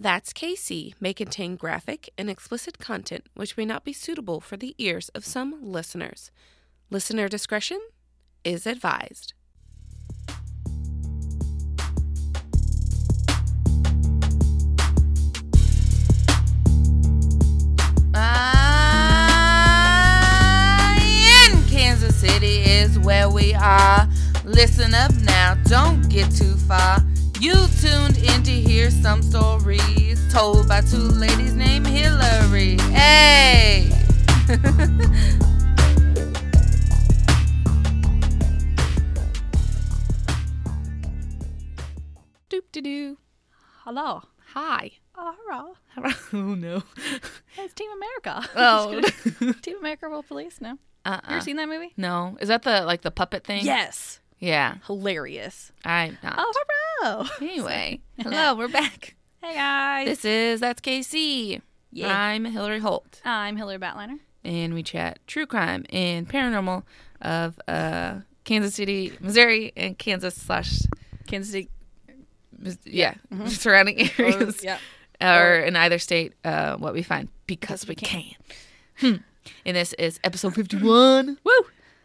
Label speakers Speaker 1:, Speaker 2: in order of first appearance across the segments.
Speaker 1: That's KC may contain graphic and explicit content which may not be suitable for the ears of some listeners. Listener discretion is advised.
Speaker 2: Ah, in Kansas City is where we are. Listen up now, don't get too far. You tuned in to hear some stories told by two ladies named Hillary. Hey!
Speaker 1: Doop de doo.
Speaker 3: Hello.
Speaker 1: Hi.
Speaker 3: Oh, hello.
Speaker 1: Oh no.
Speaker 3: It's Team America.
Speaker 1: Oh.
Speaker 3: Team America World Police. No. Uh-uh. You
Speaker 1: Uh-uh.
Speaker 3: ever seen that movie?
Speaker 1: No. Is that the like the puppet thing?
Speaker 3: Yes.
Speaker 1: Yeah.
Speaker 3: Hilarious.
Speaker 1: I'm not.
Speaker 3: Oh, hello.
Speaker 1: Anyway, hello, we're back.
Speaker 3: Hey, guys.
Speaker 1: This is That's KC.
Speaker 3: Yeah.
Speaker 1: I'm Hillary Holt.
Speaker 3: I'm Hillary Batliner.
Speaker 1: and we chat true crime and paranormal of uh, Kansas City, Missouri, and Kansas slash
Speaker 3: Kansas City.
Speaker 1: yeah, surrounding areas,
Speaker 3: yeah.
Speaker 1: or in either state. Uh, what we find because, we can. Hmm. And this is episode fifty-one.
Speaker 3: Woo.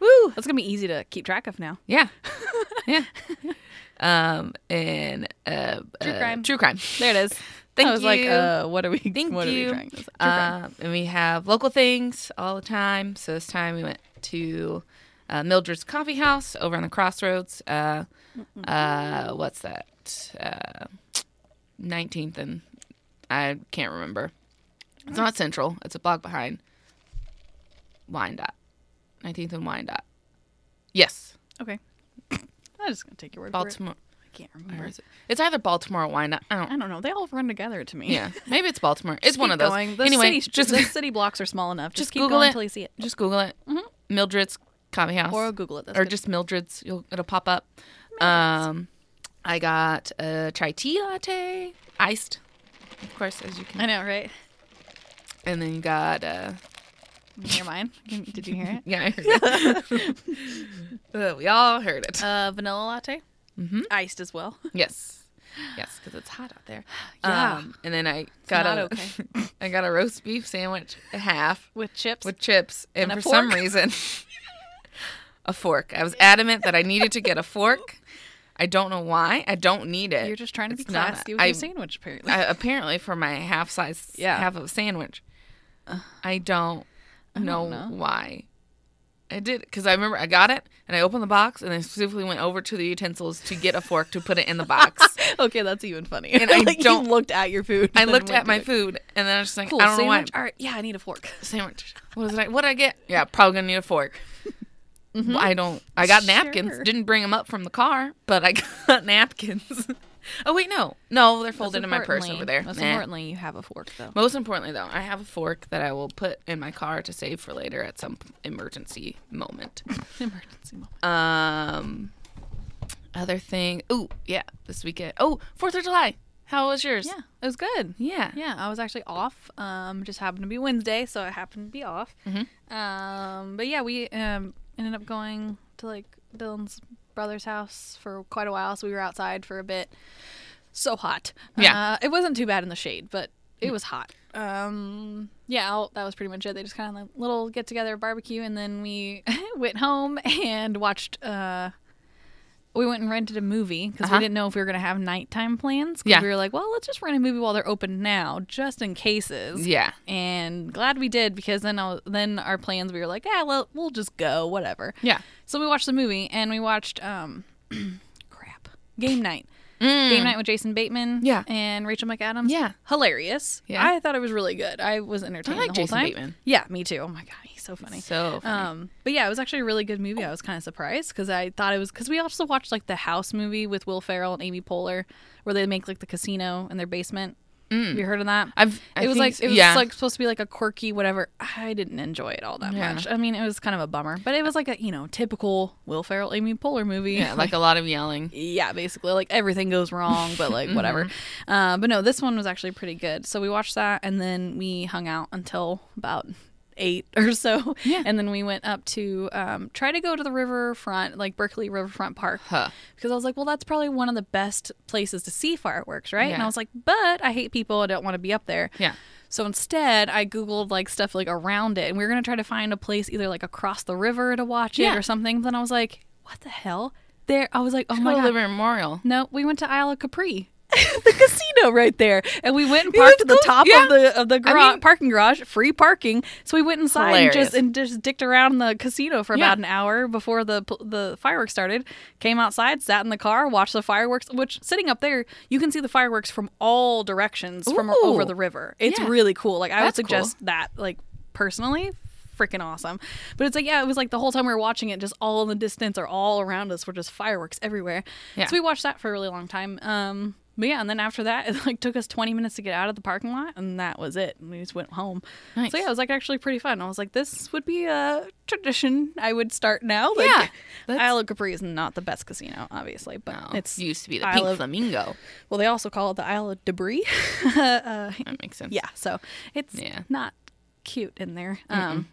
Speaker 1: Woo!
Speaker 3: That's going to be easy to keep track of now.
Speaker 1: Yeah, yeah. Um, and uh,
Speaker 3: True
Speaker 1: uh,
Speaker 3: crime.
Speaker 1: true crime.
Speaker 3: There it is.
Speaker 1: Thank
Speaker 3: I was like,
Speaker 1: you.
Speaker 3: uh, what are we,
Speaker 1: Thank
Speaker 3: what
Speaker 1: you.
Speaker 3: are we trying to say? True crime.
Speaker 1: Um, and we have local things all the time. So this time we went to uh, Mildred's Coffee House over on the Crossroads. Uh, uh, what's that? Uh, 19th and I can't remember. It's not Central. It's a block behind Wyandotte. 19th and Wyandotte. Yes,
Speaker 3: okay. I'm just going to take your word for it. Baltimore. I can't remember.
Speaker 1: is it? It's either Baltimore or Wyandotte. I don't.
Speaker 3: I don't know. They all run together to me.
Speaker 1: Yeah, maybe it's Baltimore. It's one
Speaker 3: Keep
Speaker 1: of those.
Speaker 3: Going. The
Speaker 1: anyway,
Speaker 3: city,
Speaker 1: just
Speaker 3: the city blocks are small enough. Just,
Speaker 1: just
Speaker 3: keep
Speaker 1: Google
Speaker 3: going
Speaker 1: it.
Speaker 3: until you see it.
Speaker 1: just Google it. Mildred's Coffee House.
Speaker 3: Or Google it. That's
Speaker 1: or
Speaker 3: good.
Speaker 1: just Mildred's. You'll it'll pop up. Um, I got a chai tea latte, iced, of course, as you can.
Speaker 3: I know, right?
Speaker 1: And then you got uh,
Speaker 3: Hear mine? Did you hear it?
Speaker 1: yeah, I heard it. Uh, we all heard it.
Speaker 3: Uh, vanilla latte,
Speaker 1: Mhm.
Speaker 3: iced as well.
Speaker 1: yes, yes, because it's hot out there.
Speaker 3: Yeah.
Speaker 1: Um, and then I got
Speaker 3: not
Speaker 1: a,
Speaker 3: okay.
Speaker 1: I got a roast beef sandwich, a half
Speaker 3: With chips.
Speaker 1: with chips, and,
Speaker 3: And
Speaker 1: for some reason, a fork. I was adamant that I needed to get a fork. I don't know why. I don't need it.
Speaker 3: You're just trying to be
Speaker 1: It's not-
Speaker 3: classy with
Speaker 1: I-
Speaker 3: your sandwich, apparently.
Speaker 1: I, apparently for my half size
Speaker 3: Yeah.
Speaker 1: half of a sandwich. I don't know,
Speaker 3: know.
Speaker 1: why. I did because I remember I got it and I opened the box and I specifically went over to the utensils to get a fork to put it in the box.
Speaker 3: okay, that's even funny.
Speaker 1: And I
Speaker 3: like
Speaker 1: don't-
Speaker 3: you looked at your food.
Speaker 1: I looked at my
Speaker 3: it.
Speaker 1: food and then I was just like,
Speaker 3: Cool
Speaker 1: I don't
Speaker 3: sandwich.
Speaker 1: know
Speaker 3: All right, yeah, I need a fork.
Speaker 1: sandwich. What did I? What did I get? Yeah, probably gonna need a fork. Mm-hmm. I don't. I got napkins. Didn't bring them up from the car, but I got napkins. Oh wait, no, no, they're folded in my purse over there.
Speaker 3: Most importantly, you have a fork though.
Speaker 1: Most importantly, though, I have a fork that I will put in my car to save for later at some emergency moment.
Speaker 3: Emergency moment.
Speaker 1: Um, other thing. Oh, yeah, this weekend. Oh, Fourth of July. How was yours?
Speaker 3: Yeah, it was good.
Speaker 1: Yeah.
Speaker 3: Yeah, I was actually off. Um, just happened to be Wednesday, so I happened to be off.
Speaker 1: Mhm.
Speaker 3: Um, but yeah, we um ended up going to like Dylan's brother's house for quite a while, so we were outside for a bit. So hot.
Speaker 1: Yeah.
Speaker 3: uh, it wasn't too bad in the shade, but it was hot. Um, yeah, I'll- that was pretty much it. They just kind of like little get together barbecue, and then we went home and watched. Uh, we went and rented a movie because
Speaker 1: Uh-huh.
Speaker 3: we didn't know if we were gonna have nighttime plans.
Speaker 1: Yeah.
Speaker 3: we were like, well, let's just rent a movie while they're open now, just in cases.
Speaker 1: Yeah.
Speaker 3: And glad we did because then was, then our plans we were like, yeah, well, we'll just go, whatever.
Speaker 1: Yeah.
Speaker 3: So we watched the movie and we watched um, crap, Game Night.
Speaker 1: Mm.
Speaker 3: Game Night with Jason Bateman.
Speaker 1: Yeah.
Speaker 3: And Rachel McAdams.
Speaker 1: Yeah.
Speaker 3: Hilarious.
Speaker 1: Yeah.
Speaker 3: I thought it was really good. I was entertained
Speaker 1: I like
Speaker 3: the whole
Speaker 1: Jason
Speaker 3: time.
Speaker 1: Bateman.
Speaker 3: Yeah, me too. Oh my god, so funny.
Speaker 1: So funny.
Speaker 3: Um, but yeah, it was actually a really good movie. I was kind of surprised because I thought it was because we also watched like the House movie with Will Ferrell and Amy Poehler, where they make like the casino in their basement. Have you heard of that?
Speaker 1: I've. I
Speaker 3: it was like it was
Speaker 1: yeah.
Speaker 3: like supposed to be like a quirky whatever. I didn't enjoy it all that
Speaker 1: Yeah.
Speaker 3: much. I mean, it was kind of a bummer, but it was like a you know typical Will Ferrell, Amy Poehler movie.
Speaker 1: yeah, like a lot of yelling.
Speaker 3: yeah, basically like everything goes wrong, but like whatever. Uh, but no, this one was actually pretty good. So we watched that, and then we hung out until about eight or so.
Speaker 1: Yeah.
Speaker 3: And then we went up to um, try to go to the riverfront, like Berkley Riverfront Park,
Speaker 1: Huh.
Speaker 3: because I was like, well, that's probably one of the best places to see fireworks, right? And I was like, but I hate people. I don't want to be up there.
Speaker 1: Yeah.
Speaker 3: So instead, I googled like stuff like around it, and we were gonna try to find a place either like across the river to watch it or something. Then I was like, what the hell? There, I was like, oh my god.
Speaker 1: Liberty Memorial.
Speaker 3: No, we went to Isle of Capri. the casino right there, and we went and parked at the
Speaker 1: cool.
Speaker 3: top
Speaker 1: Yeah.
Speaker 3: of the of the garage,
Speaker 1: mean-
Speaker 3: parking garage, free parking. So we went inside and just and just dicked around the casino for
Speaker 1: Yeah.
Speaker 3: about an hour before the the fireworks started. Came outside, sat in the car, watched the fireworks. Which sitting up there, you can see the fireworks from all directions from over the river. It's
Speaker 1: Yeah.
Speaker 3: really cool. Like I would
Speaker 1: That's cool.
Speaker 3: suggest that. Like personally. Freaking awesome. But it's like, yeah, it was like the whole time we were watching it, just all in the distance or all around us were just fireworks everywhere.
Speaker 1: Yeah.
Speaker 3: So we watched that for a really long time. Um, but yeah, and then after that, it like took us 20 minutes to get out of the parking lot, and that was it. And we just went home.
Speaker 1: Nice.
Speaker 3: So yeah, it was like actually pretty fun. I was like, this would be a tradition I would start now. Like,
Speaker 1: Yeah, that's-
Speaker 3: Isle of Capri is not the best casino, obviously, but
Speaker 1: No,
Speaker 3: it's
Speaker 1: used to be the
Speaker 3: Isle
Speaker 1: Pink
Speaker 3: of-
Speaker 1: Flamingo.
Speaker 3: well, they also call it the Isle of Debris. uh,
Speaker 1: That makes sense.
Speaker 3: yeah, so it's
Speaker 1: Yeah.
Speaker 3: not cute in there. Um,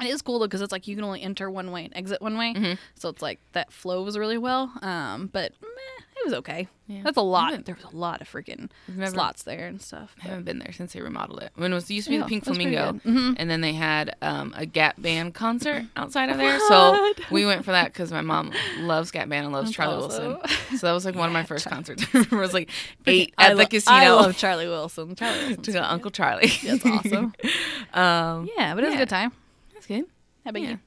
Speaker 3: it is cool though because it's like you can only enter one way and exit one way,
Speaker 1: Mm-hmm.
Speaker 3: so it's like that flows really well. Um, but meh, it was okay.
Speaker 1: Yeah.
Speaker 3: That's a lot. There was a lot of freaking
Speaker 1: never-
Speaker 3: slots there and stuff.
Speaker 1: I haven't been there since they remodeled it. When it was it used to be
Speaker 3: Yeah,
Speaker 1: the Pink Flamingo.
Speaker 3: Mhm.
Speaker 1: and then they had um, a Gap Band concert outside of there. So we went for that because my mom loves Gap Band and loves
Speaker 3: That's
Speaker 1: Charlie. Wilson. So that was like one of my first concerts. it was like eight
Speaker 3: I
Speaker 1: at the casino.
Speaker 3: I love Charlie Wilson. Charlie
Speaker 1: to Uncle Charlie.
Speaker 3: That's awesome.
Speaker 1: um,
Speaker 3: Yeah, but it was
Speaker 1: Yeah.
Speaker 3: a good time.
Speaker 1: that's good.
Speaker 3: How about
Speaker 1: Yeah.
Speaker 3: you?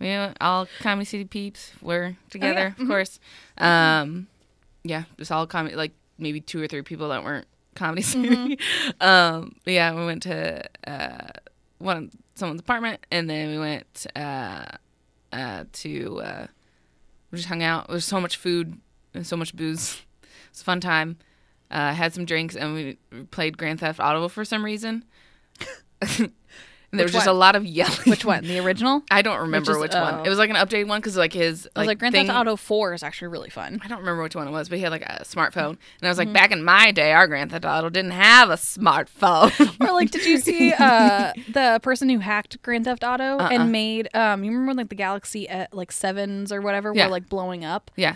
Speaker 1: We all Comedy City peeps were together,
Speaker 3: Mhm.
Speaker 1: of course. Um, yeah, just all comedy, like maybe two or three people that weren't Comedy City. um, yeah, we went to uh, one someone's apartment, and then we went uh, uh, to uh, we just hung out. There was so much food and so much booze. It was a fun time. Uh, had some drinks, and we we played Grand Theft Auto for some reason. And there
Speaker 3: Which
Speaker 1: was just
Speaker 3: one?
Speaker 1: a lot of yelling.
Speaker 3: Which one? The original?
Speaker 1: I don't remember
Speaker 3: is-
Speaker 1: which,
Speaker 3: oh.
Speaker 1: one. It was like an updated one because like his
Speaker 3: I was like, Grand Theft Auto 4 is actually really fun.
Speaker 1: I don't remember which one it was, but he had like a smartphone, and I was
Speaker 3: Mm-hmm.
Speaker 1: like, back in my day, our Grand Theft Auto didn't have a smartphone.
Speaker 3: Or like, did you see uh, the person who hacked Grand Theft Auto
Speaker 1: Uh-uh.
Speaker 3: and made? Um, you remember when, like the Galaxy uh, like sevens or whatever
Speaker 1: Yeah.
Speaker 3: were like blowing up?
Speaker 1: yeah,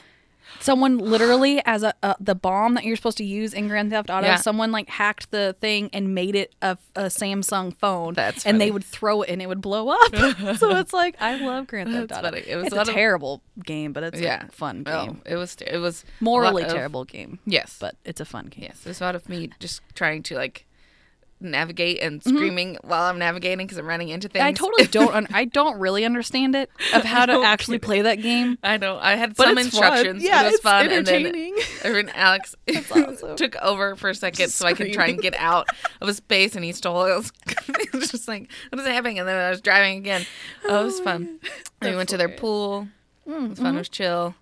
Speaker 3: Someone literally, as a uh, the bomb that you're supposed to use in Grand Theft Auto,
Speaker 1: Yeah.
Speaker 3: someone like hacked the thing and made it a, a Samsung phone.
Speaker 1: That's
Speaker 3: and they would throw it and it would blow up. so it's like I love Grand Theft
Speaker 1: That's
Speaker 3: Auto.
Speaker 1: funny. It was
Speaker 3: it's
Speaker 1: a
Speaker 3: a,
Speaker 1: of-
Speaker 3: terrible game, but it's
Speaker 1: yeah,
Speaker 3: a fun
Speaker 1: Oh, it was it was a
Speaker 3: Morally
Speaker 1: of-
Speaker 3: terrible game,
Speaker 1: Yes,
Speaker 3: but it's a fun game.
Speaker 1: yes, there's a lot of me just trying to like navigate and screaming while I'm navigating because I'm running into things.
Speaker 3: Mm-hmm. I totally don't. Un- I don't really understand it of how to actually play that game.
Speaker 1: I know. I had
Speaker 3: But
Speaker 1: some
Speaker 3: it's fun.
Speaker 1: instructions.
Speaker 3: Yeah,
Speaker 1: it was
Speaker 3: it's
Speaker 1: fun.
Speaker 3: entertaining.
Speaker 1: And then, Alex
Speaker 3: awesome.
Speaker 1: took over for a second
Speaker 3: Just
Speaker 1: so I could try and get out of a space, and he stole it. Was, it was just like, what is happening? And then I was driving again. Oh, it was fun. We went to their pool. It was fun. It was chill.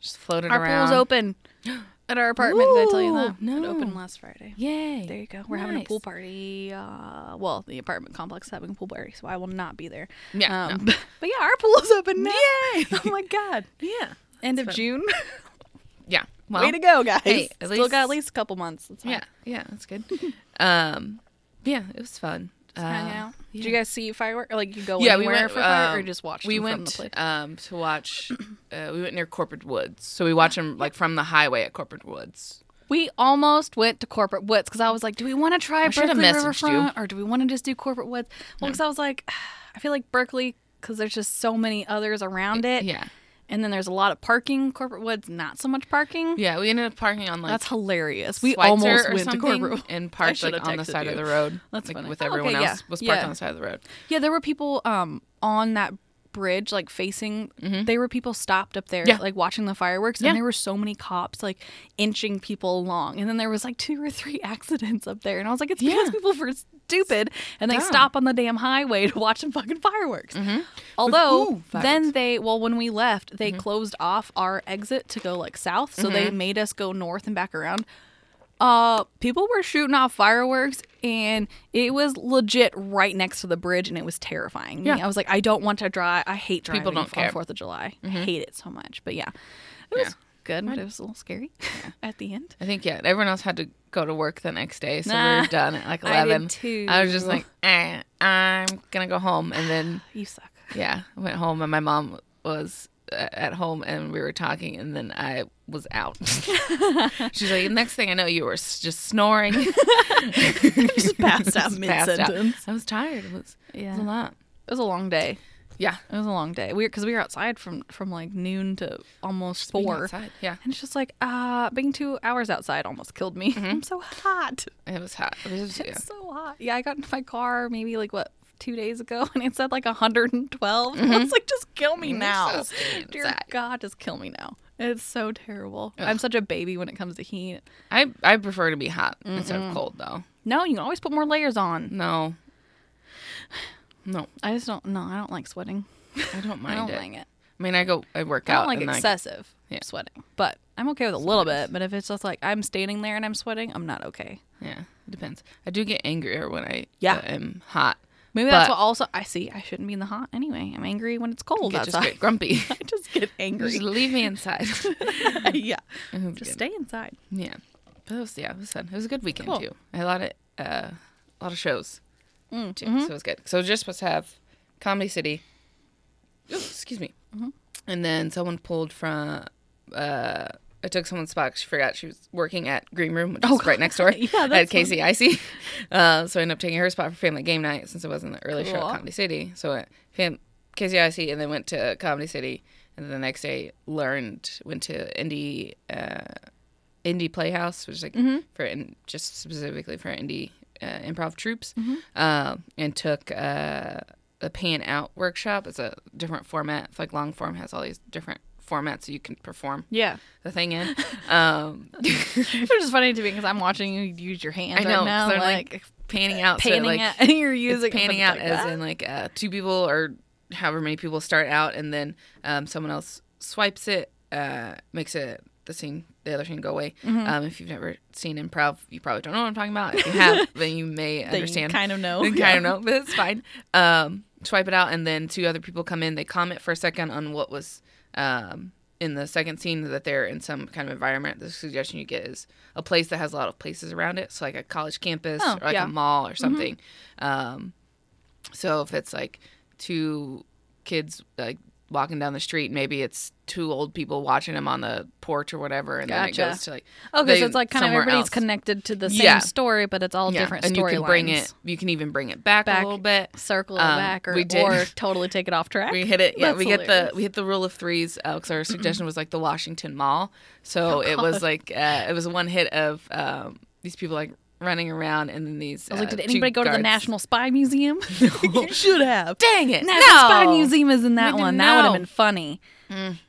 Speaker 1: Just floating
Speaker 3: Our
Speaker 1: around.
Speaker 3: Our pool's open at our apartment. Did I tell you that?
Speaker 1: no.
Speaker 3: It opened last Friday.
Speaker 1: Yay.
Speaker 3: There you go. We're having a pool party. Uh, well, the apartment complex is having a pool party, so I will not be there.
Speaker 1: Yeah,
Speaker 3: Um,
Speaker 1: no.
Speaker 3: But yeah, our pool is open now.
Speaker 1: Yay.
Speaker 3: oh my god.
Speaker 1: Yeah.
Speaker 3: End of
Speaker 1: fun.
Speaker 3: June.
Speaker 1: Yeah. Well,
Speaker 3: Way to go, guys.
Speaker 1: hey, at
Speaker 3: Still
Speaker 1: least-
Speaker 3: got at least a couple months. That's.
Speaker 1: Yeah. Yeah. That's good. um, yeah, it was fun.
Speaker 3: Just hang
Speaker 1: Uh,
Speaker 3: out. Did you guys see fireworks? Like you go
Speaker 1: yeah, we went
Speaker 3: for fire, or
Speaker 1: um,
Speaker 3: just watch
Speaker 1: We
Speaker 3: them from
Speaker 1: went um to watch. Uh, we went near Corporate Woods, so we watched them like from the highway at Corporate Woods.
Speaker 3: We almost went to Corporate Woods because I was like, do we want to try
Speaker 1: I
Speaker 3: Berkley
Speaker 1: messaged you.
Speaker 3: Riverfront or do we want to just do Corporate Woods? Well, because I was like, I feel like Berkley because there's just so many others around it,
Speaker 1: Yeah,
Speaker 3: and then there's a lot of parking. Corporate Woods, not so much parking.
Speaker 1: yeah. We ended up parking on like
Speaker 3: That's hilarious. We
Speaker 1: Schweitzer
Speaker 3: almost went to Corporate Woods.
Speaker 1: and parked like on the side
Speaker 3: you.
Speaker 1: of the road.
Speaker 3: That's
Speaker 1: like,
Speaker 3: funny.
Speaker 1: with
Speaker 3: Oh,
Speaker 1: everyone
Speaker 3: okay,
Speaker 1: else
Speaker 3: yeah,
Speaker 1: was parked
Speaker 3: yeah.
Speaker 1: on the side of the road.
Speaker 3: Yeah, there were people um on that bridge like facing there were people stopped up there
Speaker 1: Mm-hmm. Yeah.
Speaker 3: like watching the fireworks
Speaker 1: Yeah.
Speaker 3: and there were so many cops like inching people along and then there was like two or three accidents up there and i was like it's because
Speaker 1: Yeah.
Speaker 3: people were stupid and they
Speaker 1: Dumb.
Speaker 3: stop on the damn highway to watch some fucking fireworks although
Speaker 1: ooh,
Speaker 3: then.
Speaker 1: Mm-hmm.
Speaker 3: they well when we left they closed off our exit to go like south so
Speaker 1: Mm-hmm.
Speaker 3: they made us go north and back around uh people were shooting off fireworks and it was legit right next to the bridge and it was terrifying
Speaker 1: Yeah.
Speaker 3: me. i was like i don't want to drive i hate driving
Speaker 1: People don't
Speaker 3: on
Speaker 1: care. Mm-hmm.
Speaker 3: fourth of july i hate it so much but yeah it was
Speaker 1: Yeah.
Speaker 3: good, but it was a little scary at the end.
Speaker 1: I think yeah. Everyone else had to go to work the next day, so we
Speaker 3: Nah,
Speaker 1: were done at like
Speaker 3: 11
Speaker 1: I
Speaker 3: too.
Speaker 1: I was just like, eh, I'm gonna go home, and then
Speaker 3: You suck.
Speaker 1: yeah, I went home, and my mom was at home, and we were talking, and then I was out. She's like, next thing I know, you were just snoring.
Speaker 3: Just passed out
Speaker 1: Just out.
Speaker 3: mid-sentence.
Speaker 1: I was tired. It was, it was a lot.
Speaker 3: It was a long day.
Speaker 1: Yeah,
Speaker 3: It was a long day. We because we were outside from from like noon to almost
Speaker 1: being
Speaker 3: four.
Speaker 1: outside. Yeah,
Speaker 3: And it's just like, uh, being two hours outside almost killed me. I'm so hot.
Speaker 1: it was hot. It was, yeah.
Speaker 3: So hot. Yeah, I got into my car maybe like what two days ago, and it said like 112. I was like, just kill me now.
Speaker 1: so
Speaker 3: Dear. God, just kill me now. It's so terrible. I'm such a baby when it comes to heat.
Speaker 1: I I prefer to be hot instead of cold though.
Speaker 3: No, you can always put more layers on.
Speaker 1: No, no,
Speaker 3: I just don't. No, I don't like sweating.
Speaker 1: I don't
Speaker 3: I
Speaker 1: mind
Speaker 3: don't
Speaker 1: it.
Speaker 3: like it.
Speaker 1: I mean, I go, I work
Speaker 3: I
Speaker 1: out
Speaker 3: don't like
Speaker 1: and I-
Speaker 3: excessive
Speaker 1: Yeah.
Speaker 3: sweating, but I'm okay with a little bit. But if it's just like I'm standing there and I'm sweating, I'm not okay.
Speaker 1: yeah, it depends. I do get angrier when I
Speaker 3: Yeah.
Speaker 1: uh, am hot.
Speaker 3: Maybe that's what also I see. I shouldn't be in the hot anyway. I'm angry when it's cold
Speaker 1: Get, just
Speaker 3: outside.
Speaker 1: get grumpy.
Speaker 3: I just get angry.
Speaker 1: just leave me inside.
Speaker 3: yeah, just
Speaker 1: good.
Speaker 3: stay inside.
Speaker 1: Yeah, but it was yeah, it was fun. It was a good weekend
Speaker 3: Cool.
Speaker 1: too. I had a lot of uh, a lot of shows
Speaker 3: Mm,
Speaker 1: too,
Speaker 3: mhm.
Speaker 1: so it was good. So we we're just supposed to have Comedy City. Ooh, excuse me.
Speaker 3: Mm-hmm.
Speaker 1: And then someone pulled from. Uh, I took someone's spot. She forgot she was working at Green Room, which
Speaker 3: Oh,
Speaker 1: is right next door
Speaker 3: yeah,
Speaker 1: at Icy. Uh, so I ended up taking her spot for Family Game Night since it wasn't the early show at Comedy City. So I Fam- Casey Icy, and then went to Comedy City, and then the next day learned went to indie uh, indie Playhouse, which is like
Speaker 3: Mm-hmm.
Speaker 1: for in, just specifically for indie uh, improv troops,
Speaker 3: Mm-hmm.
Speaker 1: um, and took uh, a pan out workshop. It's a different format. It's like long form has all these different formats so you can perform
Speaker 3: Yeah,
Speaker 1: the thing in. Um,
Speaker 3: which is funny to me because I'm watching you use your hands
Speaker 1: I know
Speaker 3: right now,
Speaker 1: they're
Speaker 3: like,
Speaker 1: like, panning out, so like
Speaker 3: it, and you're using
Speaker 1: panning out
Speaker 3: it's
Speaker 1: as
Speaker 3: like,
Speaker 1: in like uh, two people or however many people start out, and then um, someone else swipes it, uh, makes it the scene, the other scene go away.
Speaker 3: Mm-hmm.
Speaker 1: Um, if you've never seen improv, you probably don't know what I'm talking about. If you have, then you may
Speaker 3: you
Speaker 1: understand.
Speaker 3: kind of know. Yeah.
Speaker 1: kind of know, but it's fine. Um, swipe it out, and then two other people come in. They comment for a second on what was um, in the second scene that they're in some kind of environment. The suggestion you get is a place that has a lot of places around it, so like a college campus
Speaker 3: Oh,
Speaker 1: or like
Speaker 3: yeah.
Speaker 1: a mall or something. Um, so if it's like two kids like walking down the street, maybe it's two old people watching them on the porch or whatever, and then it goes to like
Speaker 3: Oh, because
Speaker 1: they-
Speaker 3: it's like kind of everybody's
Speaker 1: else.
Speaker 3: connected to the same
Speaker 1: Yeah.
Speaker 3: story, but it's all different
Speaker 1: and you can bring it. You can even bring it back,
Speaker 3: Back.
Speaker 1: a little bit.
Speaker 3: circle it
Speaker 1: Um,
Speaker 3: back, or,
Speaker 1: we did-
Speaker 3: or totally take it off track.
Speaker 1: We hit it. Yeah,
Speaker 3: That's
Speaker 1: we get the we hit the rule of threes because our suggestion was like the Washington Mall. So it was like uh, it was one hit of um, these people like running around and then these.
Speaker 3: I was like,
Speaker 1: uh,
Speaker 3: did anybody go to the National Spy Museum? you should have.
Speaker 1: Dang it!
Speaker 3: National
Speaker 1: no!
Speaker 3: Spy Museum is in that one.
Speaker 1: didn't
Speaker 3: That would have been funny.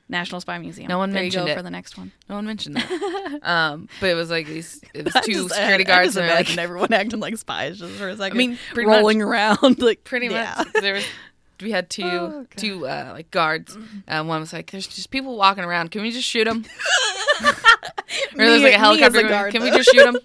Speaker 3: National Spy Museum.
Speaker 1: No one
Speaker 3: there you
Speaker 1: mentioned
Speaker 3: go
Speaker 1: it.
Speaker 3: for the next one.
Speaker 1: No one mentioned that. um, but it was like these. It was two
Speaker 3: just-
Speaker 1: security
Speaker 3: I-
Speaker 1: guards.
Speaker 3: I
Speaker 1: and like,
Speaker 3: everyone acting like spies just for a second.
Speaker 1: I mean, pretty
Speaker 3: rolling around like
Speaker 1: pretty
Speaker 3: yeah.
Speaker 1: much. There was. We had two
Speaker 3: Oh,
Speaker 1: two uh, like guards. Um, one was like, "There's just people walking around. Can we just shoot them?" or there's like a helicopter.
Speaker 3: a guard,
Speaker 1: Can we just shoot them?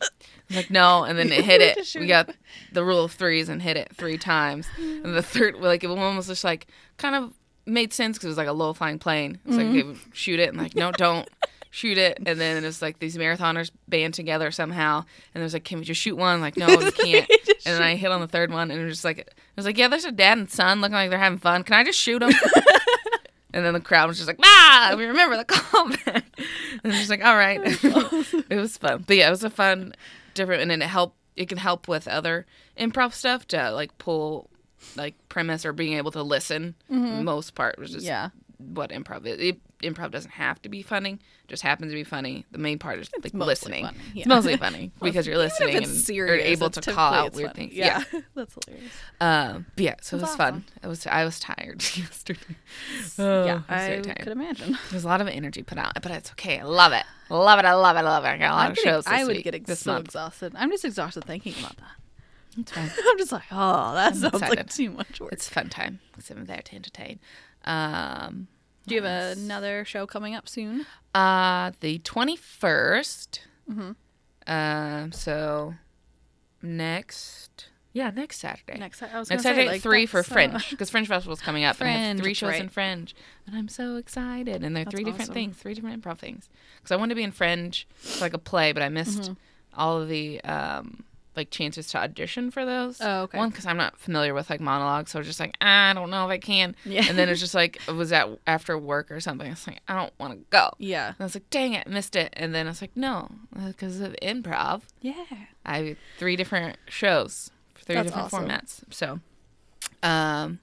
Speaker 1: Like no, and then it hit it. We got the rule of threes and hit it three times. And the third, like one was almost just like kind of made sense because it was like a low flying plane. It's like
Speaker 3: Mm-hmm.
Speaker 1: okay, shoot it, and like no, don't shoot it. And then it's like these marathoners band together somehow, and there's like, can we just shoot one? Like no, you can't. and then I hit on the third one, and it was just like, it was like, yeah, there's a dad and son looking like they're having fun. Can I just shoot them? And then the crowd was just like, ah, we remember the callback. And just like, all right. it was fun. But yeah, it was a fun, different, and then it helped, it can help with other improv stuff to like pull like premise or being able to listen. Mm-hmm. Most part which is
Speaker 3: Yeah.
Speaker 1: what improv is. It, improv doesn't have to be funny, just happens to be funny. The main part is like
Speaker 3: mostly
Speaker 1: listening.
Speaker 3: funny, yeah.
Speaker 1: It's mostly funny because you're listening and
Speaker 3: it's
Speaker 1: you're able to call out weird
Speaker 3: funny.
Speaker 1: things.
Speaker 3: Yeah, that's hilarious.
Speaker 1: Um, but yeah, so it was fun. It was. I was tired yesterday. Oh,
Speaker 3: yeah,
Speaker 1: I was
Speaker 3: I could imagine.
Speaker 1: There's a lot of energy put out, but it's okay. I love it. Love it. I love it. I love it. I got a lot
Speaker 3: I'm
Speaker 1: of
Speaker 3: getting-
Speaker 1: shows
Speaker 3: I would
Speaker 1: week,
Speaker 3: get
Speaker 1: this
Speaker 3: so
Speaker 1: month.
Speaker 3: exhausted. I'm just exhausted thinking about that.
Speaker 1: It's fine.
Speaker 3: I'm just like, oh, that sounds like
Speaker 1: excited.
Speaker 3: too much work.
Speaker 1: It's a fun time because I'm there to entertain. Um,
Speaker 3: Do you have another show coming up soon?
Speaker 1: uh, the 21st.
Speaker 3: Mm-hmm.
Speaker 1: Um, so next, Yeah, next Saturday.
Speaker 3: Next, I was
Speaker 1: Next
Speaker 3: gonna say,
Speaker 1: Saturday
Speaker 3: like,
Speaker 1: at three for
Speaker 3: uh,
Speaker 1: Fringe because Fringe Festival's coming up and I have three shows in
Speaker 3: right.
Speaker 1: Fringe, and I'm so excited. And they're
Speaker 3: That's
Speaker 1: three different things, three different improv things. Because I wanted to be in Fringe for like a play, but I missed
Speaker 3: Mm-hmm.
Speaker 1: all of the um like chances to audition for those.
Speaker 3: Oh, okay.
Speaker 1: One because I'm not familiar with like monologues, so I was just like I don't know if I can.
Speaker 3: Yeah.
Speaker 1: And then it's just like it was at after work or something. I was like I don't want to go.
Speaker 3: Yeah.
Speaker 1: And I was like, dang it, missed it. And then I was like, no, because of improv.
Speaker 3: Yeah.
Speaker 1: I have three different shows, three
Speaker 3: That's
Speaker 1: different
Speaker 3: awesome.
Speaker 1: formats. So, um,